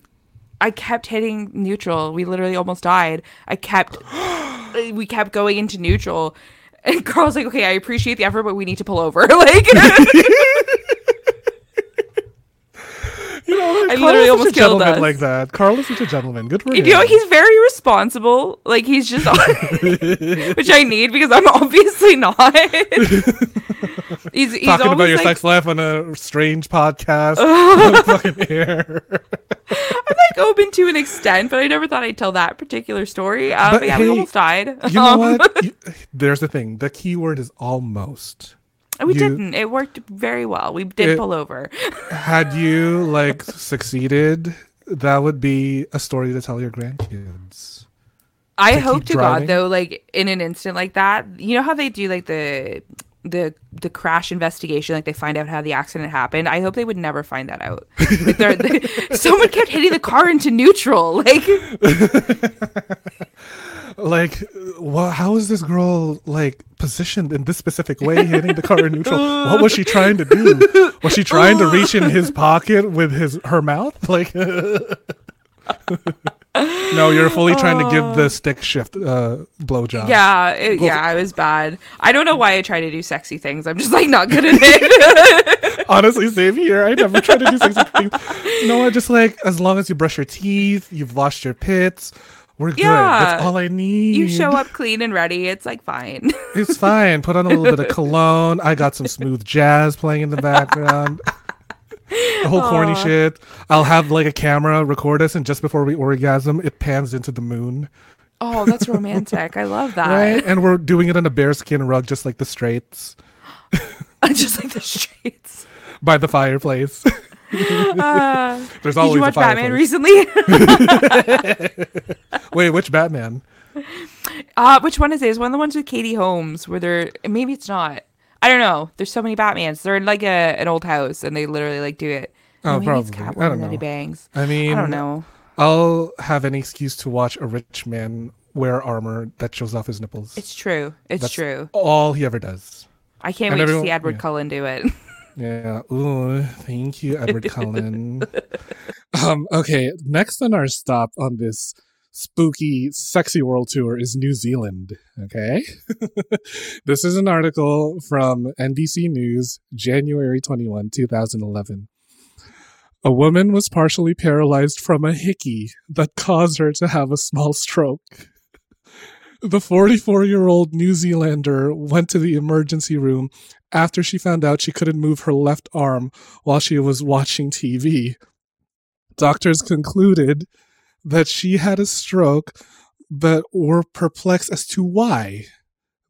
I kept hitting neutral. We literally almost died. I kept, (gasps) uh, we kept going into neutral. And Carl's like, okay, I appreciate the effort, but we need to pull over. (laughs) Like, (laughs) (laughs) you know, I Carl literally almost a killed gentleman us. like that. Carl is such a gentleman. Good for you him. know, he's very responsible. Like, he's just, which I need because I'm obviously not. he's, he's talking about your like, sex life on a strange podcast. fucking air. I'm like open to an extent, but I never thought I'd tell that particular story. Um, But but, yeah, we almost died. You know Um, what? (laughs) There's the thing. The key word is almost. We You- didn't. It worked very well. We did It- pull over. Had you (laughs) like succeeded, that would be a story to tell your grandkids. I to hope to driving? God though, like in an instant like that, you know how they do like the the the crash investigation, like they find out how the accident happened. I hope they would never find that out. (laughs) Like they're, they, someone kept hitting the car into neutral. Like (laughs) like well how is this girl like positioned in this specific way hitting the car in neutral what was she trying to do was she trying to reach in his pocket with his her mouth like (laughs) No, you're fully trying to give Oh. the stick shift uh, blowjob. Yeah, it, yeah, it was bad. I don't know why I try to do sexy things. I'm just like not good at it. (laughs) (laughs) Honestly, same here. I never try to do sexy things. No, I? Just like as long as you brush your teeth, you've washed your pits, we're good. Yeah. That's all I need. you show up clean and ready. It's like fine. It's fine. Put on a little bit of (laughs) cologne. I got some smooth jazz playing in the background. The whole corny shit. I'll have like a camera record us, and just before we orgasm, it pans into the moon. Oh, that's romantic. I love (laughs) that. Right? And we're doing it on a bearskin rug, just like the straights (laughs) just like the streets. by the fireplace. (laughs) Uh, There's did always you a watch Batman recently? Wait, which Batman? uh, which one is it? Is one of the ones with Katie Holmes where they're maybe it's not. I don't know. There's so many Batmans. They're in like a an old house and they literally like do it. Oh, maybe it's probably. Catwoman I don't that he bangs. I mean, I don't know. I'll have any excuse to watch a rich man wear armor that shows off his nipples. It's true. It's That's true. all he ever does. I can't and wait to see Edward yeah. Cullen do it. (laughs) Yeah. Ooh, thank you, Edward (laughs) Cullen. um, okay, next on our stop on this spooky, sexy world tour is New Zealand. Okay. (laughs) this is an article from NBC News, January 21, 2011. A woman was partially paralyzed from a hickey that caused her to have a small stroke. The 44 year old New Zealander went to the emergency room after she found out she couldn't move her left arm while she was watching TV. Doctors concluded that she had a stroke, but were perplexed as to why.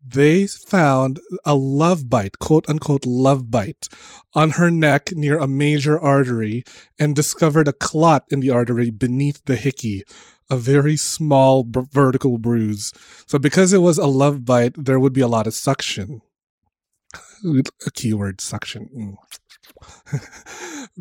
They found a love bite, quote unquote love bite, on her neck near a major artery and discovered a clot in the artery beneath the hickey, a very small b- vertical bruise. So, because it was a love bite, there would be a lot of suction a keyword suction. Mm.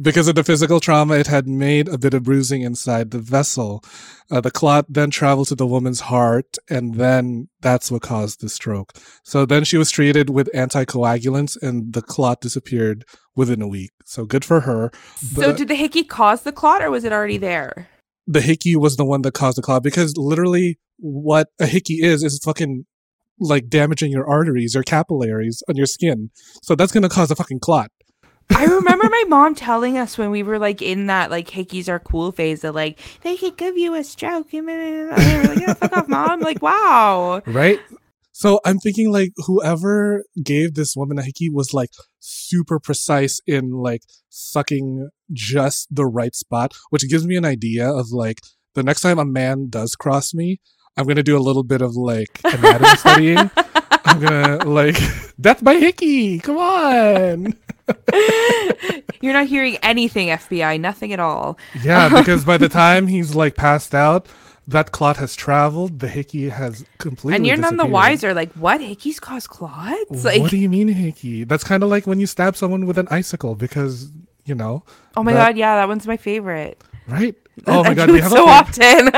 Because of the physical trauma, it had made a bit of bruising inside the vessel. Uh, the clot then traveled to the woman's heart, and then that's what caused the stroke. So then she was treated with anticoagulants, and the clot disappeared within a week. So good for her. so did the hickey cause the clot or was it already there? the hickey was the one that caused the clot because literally what a hickey is is fucking like damaging your arteries or capillaries on your skin. So that's gonna cause a fucking clot. I remember my mom telling us when we were like in that like hickeys are cool phase that like they could give you a stroke. And we were like, yeah, fuck off, mom. Like, wow. right? So I'm thinking like whoever gave this woman a hickey was like super precise in like sucking just the right spot, which gives me an idea of like the next time a man does cross me, I'm gonna do a little bit of like anatomy studying. I'm gonna like (laughs) death by hickey. Come on. (laughs) You're not hearing anything, FBI. Nothing at all. Yeah, um, because by the (laughs) time he's like passed out, that clot has traveled. The hickey has completely. and you're none the wiser. Like, what? Hickeys cause clots? Like, what do you mean hickey? That's kind of like when you stab someone with an icicle because you know, oh my that- god, yeah, that one's my favorite. right? (laughs) Oh my god, do we have so often.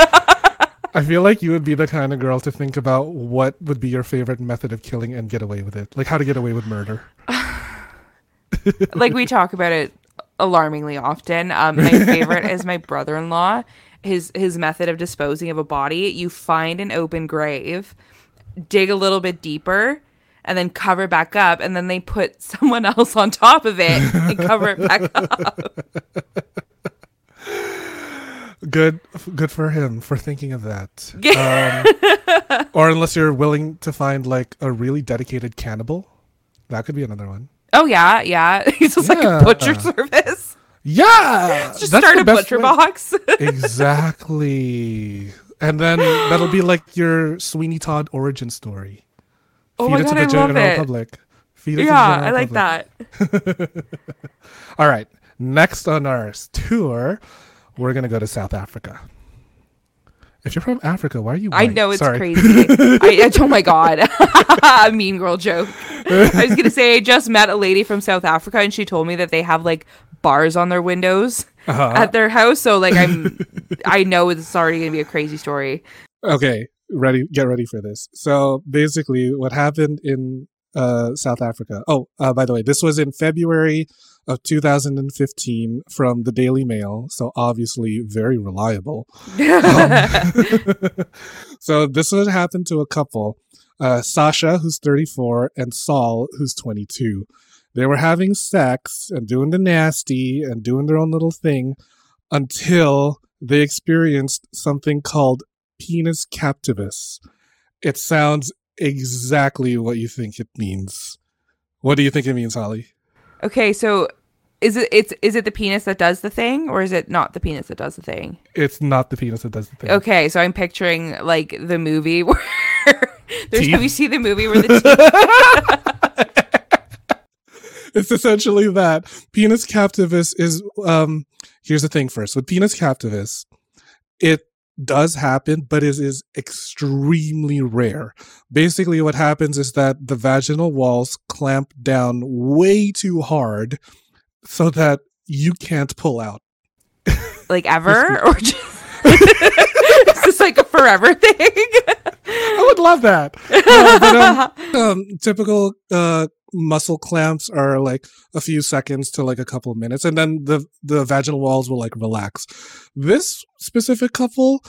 I feel like you would be the kind of girl to think about what would be your favorite method of killing and get away with it, like how to get away with murder. (laughs) like we talk about it alarmingly often. Um, my favorite is my brother-in-law. His his method of disposing of a body: you find an open grave, dig a little bit deeper, and then cover back up, and then they put (laughs) someone else on top of it and cover it back up. Good, good for him for thinking of that. (laughs) Um, or unless you're willing to find like a really dedicated cannibal, that could be another one. Oh yeah, yeah. (laughs) He's just like a butcher (laughs) service. Yeah, (laughs) Just start a butcher way. box. exactly. And then that'll be like your Sweeney Todd origin story. Oh Feed my it God, to the I love it. public. Feed it to the yeah, general I like public. that. All right. Next on our tour, we're gonna go to South Africa. If you're from Africa, why are you? I know it's Sorry. crazy. I, I- oh my god, a (laughs) (laughs) mean girl joke. I was gonna say I just met a lady from South Africa, and she told me that they have like bars on their windows Uh-huh. at their house. So like I'm, I know it's already gonna be a crazy story. Okay, ready. Get ready for this. So basically, what happened in uh, South Africa. Oh, uh, by the way, this was in February of 2015 from the Daily Mail, so obviously very reliable. Um, (laughs) so this would happen to a couple, uh, Sasha, who's 34, and Saul, who's 22. They were having sex and doing the nasty and doing their own little thing until they experienced something called penis captivus. It sounds exactly what you think it means. What do you think it means, Holly? Okay, so is it it's is it the penis that does the thing or is it not the penis that does the thing? It's not the penis that does the thing. Okay, so I'm picturing like the movie (laughs) where there's Teeth? have you seen the movie where the teeth (laughs) it's essentially that penis captivus is um here's the thing first with penis captivus it does happen but it is extremely rare. Basically what happens is that the vaginal walls clamp down way too hard so that you can't pull out. (laughs) Like ever? (laughs) or just (laughs) is this like a forever thing? i would love that. But, um, um, typical uh, muscle clamps are like a few seconds to like a couple of minutes, and then the the vaginal walls will like relax. This specific couple,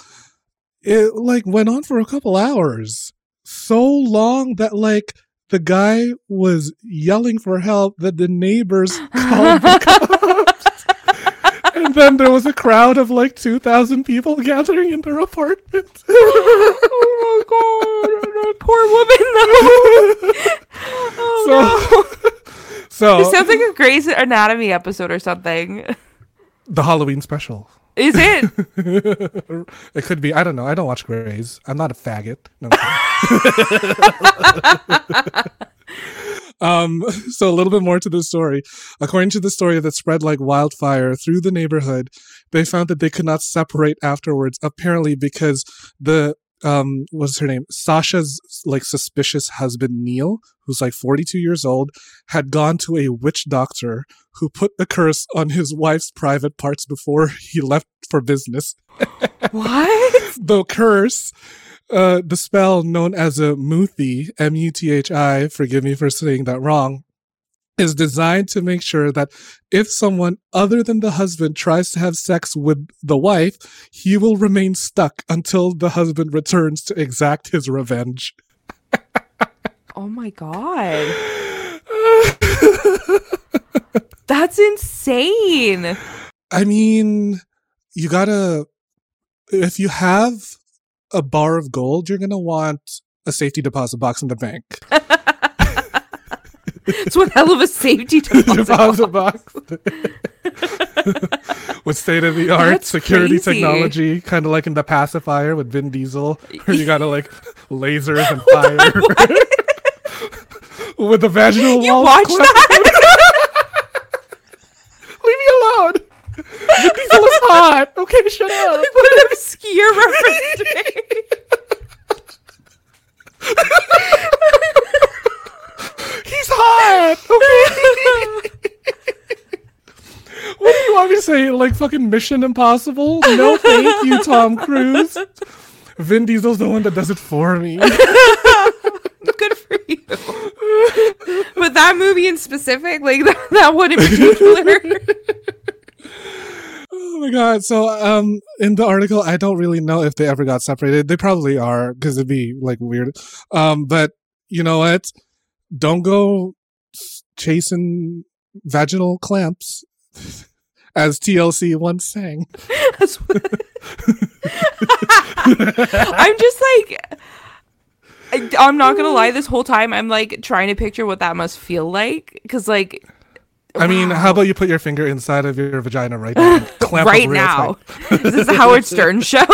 it like went on for a couple hours, so long that like the guy was yelling for help that the neighbors (laughs) called the cops. (laughs) And then there was a crowd of like 2,000 people gathering in their apartment. oh my god, poor woman though. (laughs) Oh, so, (laughs) so This sounds like a Grey's Anatomy episode or something. the Halloween special. Is it? (laughs) it could be. I don't know. I don't watch Grey's. I'm not a faggot. No, (laughs) um. So a little bit more to the story. According to the story that spread like wildfire through the neighborhood, they found that they could not separate afterwards. Apparently, because the um what's her name sasha's like suspicious husband neil who's like 42 years old had gone to a witch doctor who put the curse on his wife's private parts before he left for business (laughs) what? (laughs) the curse, uh, the spell known as a muthi, M U T H I, forgive me for saying that wrong, is designed to make sure that if someone other than the husband tries to have sex with the wife, he will remain stuck until the husband returns to exact his revenge. (laughs) Oh my god. (laughs) That's insane. I mean, you gotta, if you have a bar of gold, you're gonna want a safety deposit box in the bank. (laughs) It's one hell of a safety (laughs) deposit. deposit box (laughs) with state of the art security crazy. technology, kind of like in the pacifier with Vin Diesel, where you (laughs) gotta like lasers and fire with the vaginal You walls clamped- that? Leave me alone. Vin Diesel is hot. Okay, shut up. what an obscure reference. He's hot. Okay. (laughs) what do you want me to say? Like fucking Mission Impossible? No, thank you, Tom Cruise. Vin Diesel's the one that does it for me. (laughs) Good for you. But that movie in specific, like (laughs) that, that one in particular. Oh my god! So, um, in the article, I don't really know if they ever got separated. They probably are because it'd be like weird. Um, but you know what? Don't go chasing vaginal clamps, (laughs) as TLC once sang. (laughs) (laughs) I'm just like, I, I'm not gonna lie. This whole time, I'm like trying to picture what that must feel like, because like I mean, how about you put your finger inside of your vagina right now? right now, tight. this is the Howard Stern show.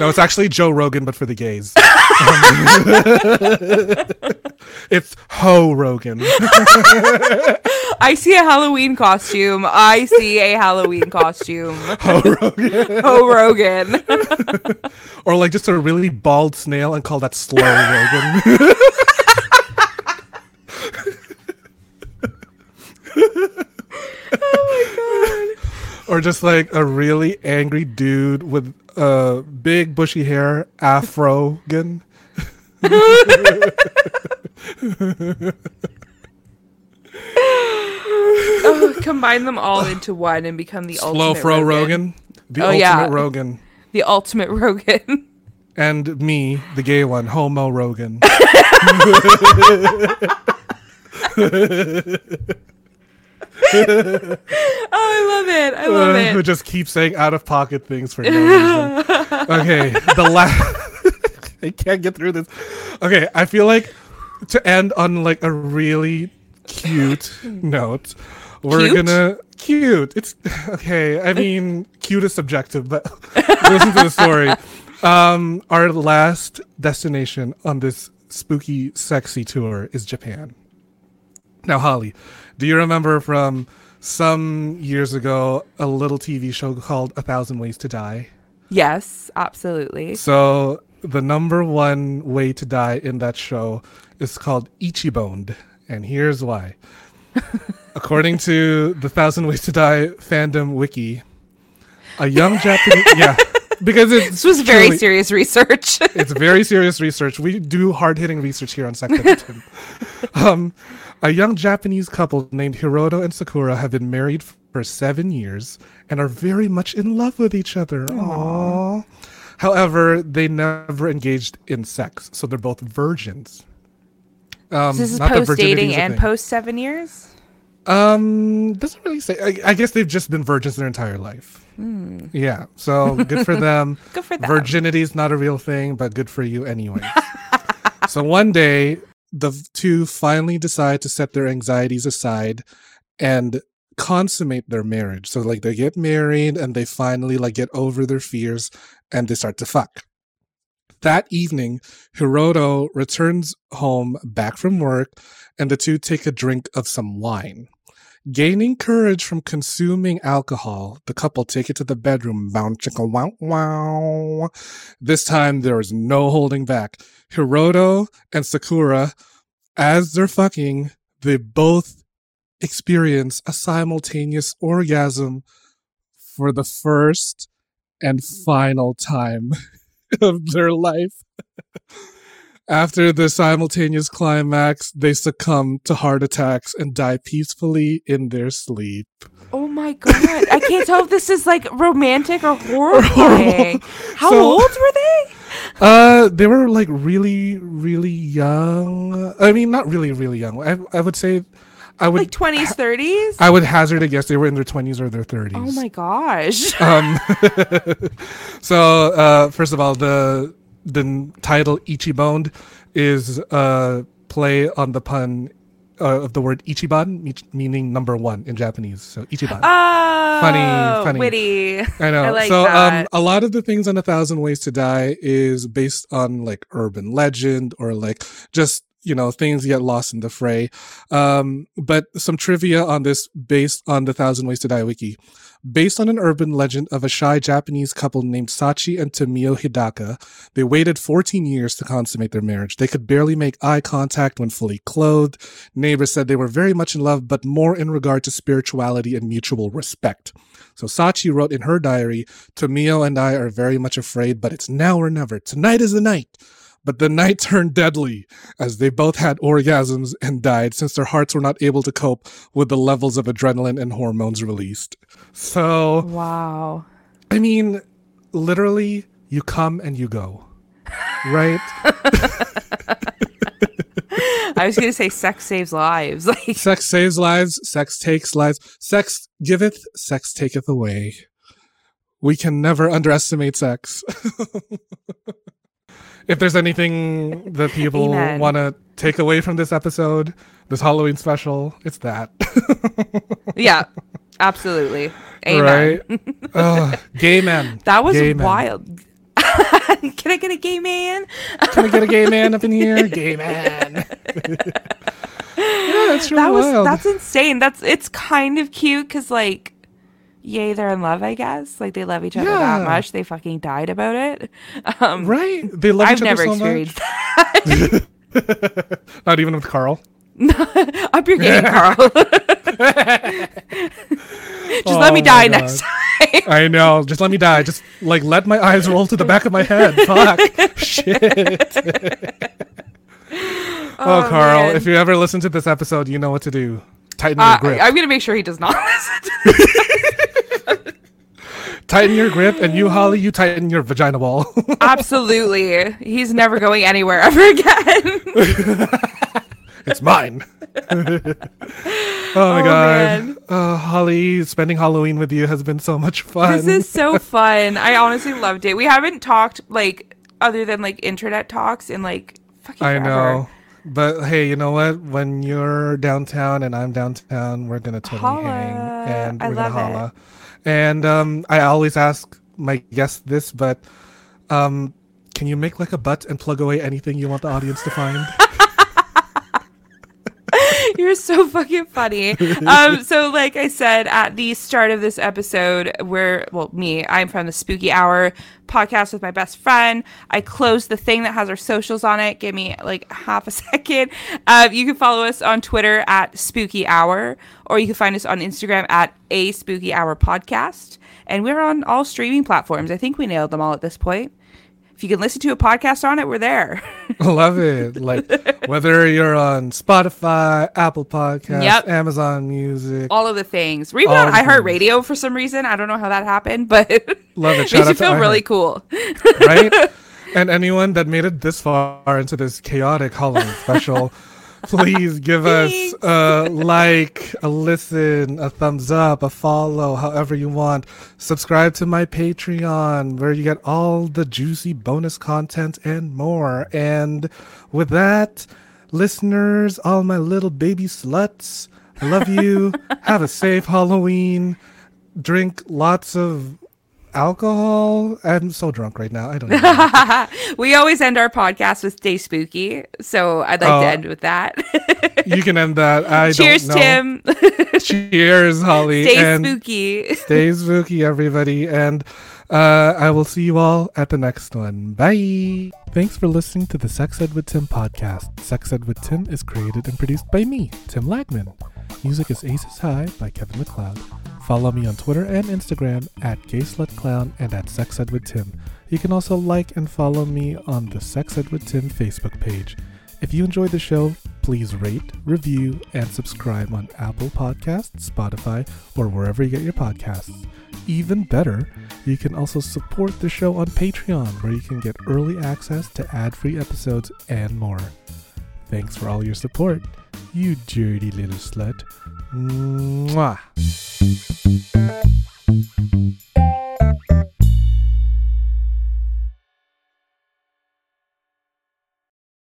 No, it's actually Joe Rogan, but for the gays. (laughs) it's Ho Rogan. (laughs) I see a Halloween costume. I see a Halloween costume. Ho Rogan. Ho Rogan. (laughs) Or like just a really bald snail and call that Slow Rogan. Oh my god. Or just like a really angry dude with uh, big bushy hair, Afrogan. oh, combine them all into one and become the Slow ultimate Fro Rogan. Rogan. The Oh, ultimate yeah. Rogan. The ultimate Rogan. And me, the gay one, Homo Rogan. (laughs) (laughs) oh, I love it. I love Uh, who it. just keeps saying out of pocket things for no reason. (laughs) okay, the last. (laughs) I can't get through this. Okay, I feel like to end on like a really cute note, we're Cute? gonna cute. It's okay. I mean, cute is subjective, but listen to the story. Um, our last destination on this spooky, sexy tour is Japan. Now, Holly, do you remember from some years ago a little TV show called A Thousand Ways to Die? Yes, absolutely. So, the number one way to die in that show is called Ichiboned. And here's why. (laughs) According to the Thousand Ways to Die fandom wiki, a young Japanese. (laughs) yeah. Because it's This was very truly- serious research. it's very serious research. We do hard hitting research here on Sex Edition. (laughs) um, a young Japanese couple named Hiroto and Sakura have been married for seven years and are very much in love with each other. Aww. However, they never engaged in sex, so they're both virgins. Um, this is post dating and post seven years. Um, doesn't really say. I, I guess they've just been virgins their entire life. Yeah, so good for them. (laughs) Good for them. Virginity is not a real thing, but good for you anyway. (laughs) so one day, the two finally decide to set their anxieties aside and consummate their marriage. So like they get married and they finally like get over their fears and they start to fuck. That evening, Hiroto returns home back from work and the two take a drink of some wine. Gaining courage from consuming alcohol, the couple take it to the bedroom. Bow, chicka, wow, wow. This time, there is no holding back. Hiroto and Sakura, as they're fucking, they both experience a simultaneous orgasm for the first and final time (laughs) of their life. (laughs) After the simultaneous climax, they succumb to heart attacks and die peacefully in their sleep. Oh my god! I can't tell if this is like romantic or horrifying. (laughs) How So- old were they? Uh, they were like really, really young. I mean, not really, really young. I, I would say, I would, Like twenties, thirties? I would hazard a guess they were in their twenties or their thirties. Oh my gosh! Um, (laughs) so uh, first of all, the the title Ichiboned is a play on the pun uh, of the word Ichiban, meaning number one in Japanese. So Ichiban. Oh, funny. witty. I know. I like so um, a lot of the things on A Thousand Ways to Die is based on like urban legend or like just you know things get lost in the fray. Um, but some trivia on this based on the Thousand Ways to Die wiki. Based on an urban legend of a shy Japanese couple named Sachi and Tomio Hidaka, they waited 14 years to consummate their marriage. They could barely make eye contact when fully clothed. Neighbors said they were very much in love, but more in regard to spirituality and mutual respect. So Sachi wrote in her diary, Tomio and I are very much afraid, but it's now or never. Tonight is the night. But the night turned deadly as they both had orgasms and died since their hearts were not able to cope with the levels of adrenaline and hormones released. So, Wow. I mean, literally, you come and you go. Right? (laughs) I was gonna say sex saves lives. (laughs) Like sex saves lives, sex takes lives, sex giveth, sex taketh away. We can never underestimate sex. (laughs) if there's anything that (laughs) people want to take away from this episode, this Halloween special, it's that. (laughs) yeah, absolutely. Amen. right? (laughs) Gay men. That was Gay wild. Can I get a gay man? Can I get a gay man up in here? Gay man. yeah, that's really that was wild. that's insane. That's it's kind of cute because like, yay, they're in love. I guess like they love each other that much. They fucking died about it. Um, right? They love I've each never other so experienced (laughs) much. Not even with Carl. Up your game, Carl. (laughs) Just let me Oh die next time. I know. Just let me die. Just like let my eyes roll to the back of my head. Fuck. (laughs) Shit. oh, Carl, man. if you ever listen to this episode, you know what to do. Tighten your Uh, grip. I'm gonna make sure he does not listen. Tighten your grip, and you, Holly, you tighten your vagina wall. (laughs) Absolutely, he's never going anywhere ever again. (laughs) it's mine. oh my Oh, god. Uh, Holly, spending Halloween with you has been so much fun. this is so (laughs) fun. I honestly loved it. We haven't talked like other than like internet talks in like fucking I forever. know. But hey, you know what? When you're downtown and I'm downtown, we're gonna totally hang and we're gonna holla. it. And um, I always ask my guests this, but um, can you make like a butt and plug away anything you want the audience to find? (laughs) (laughs) You're so fucking funny. Um, so like I said at the start of this episode, where well, me, I'm from the Spooky Hour podcast with my best friend. I closed the thing that has our socials on it. Give me like half a (laughs) second. Uh, you can follow us on Twitter at Spooky Hour, or you can find us on Instagram at a Spooky Hour Podcast. And we're on all streaming platforms. I think we nailed them all at this point. If you can listen to a podcast on it, we're there. (laughs) Love it. Like whether you're on Spotify, Apple Podcasts, Yep. Amazon Music. all of the things. We're even on iHeartRadio for some reason. I don't know how that happened, but Love it. (laughs) makes Shout you out to feel really cool. right? (laughs) and anyone that made it this far into this chaotic Halloween special, please give us a like, a listen, a thumbs up, a follow, however you want. Subscribe to my Patreon where you get all the juicy bonus content and more. And with that, listeners, all my little baby sluts, I love you. (laughs) Have a safe Halloween. Drink lots of alcohol. I'm so drunk right now. I don't know. (laughs) we always end our podcast with "Stay Spooky," so I'd like Oh. to end with that. you can end that. I Cheers, don't know. Tim. (laughs) Cheers, Holly. Stay and spooky. Stay spooky, everybody. And uh, I will see you all at the next one. Bye. Thanks for listening to the Sex Ed with Tim podcast. Sex Ed with Tim is created and produced by me, Tim Lagman. Music is Aces High by Kevin MacLeod. Follow me on Twitter and Instagram at GaySlutClown and at Sex Ed with Tim. You can also like and follow me on the Sex Ed with Tim Facebook page. If you enjoyed the show, please rate, review, and subscribe on Apple Podcasts, Spotify, or wherever you get your podcasts. Even better, you can also support the show on Patreon, where you can get early access to ad free episodes and more. Thanks for all your support, you dirty little slut. Mua.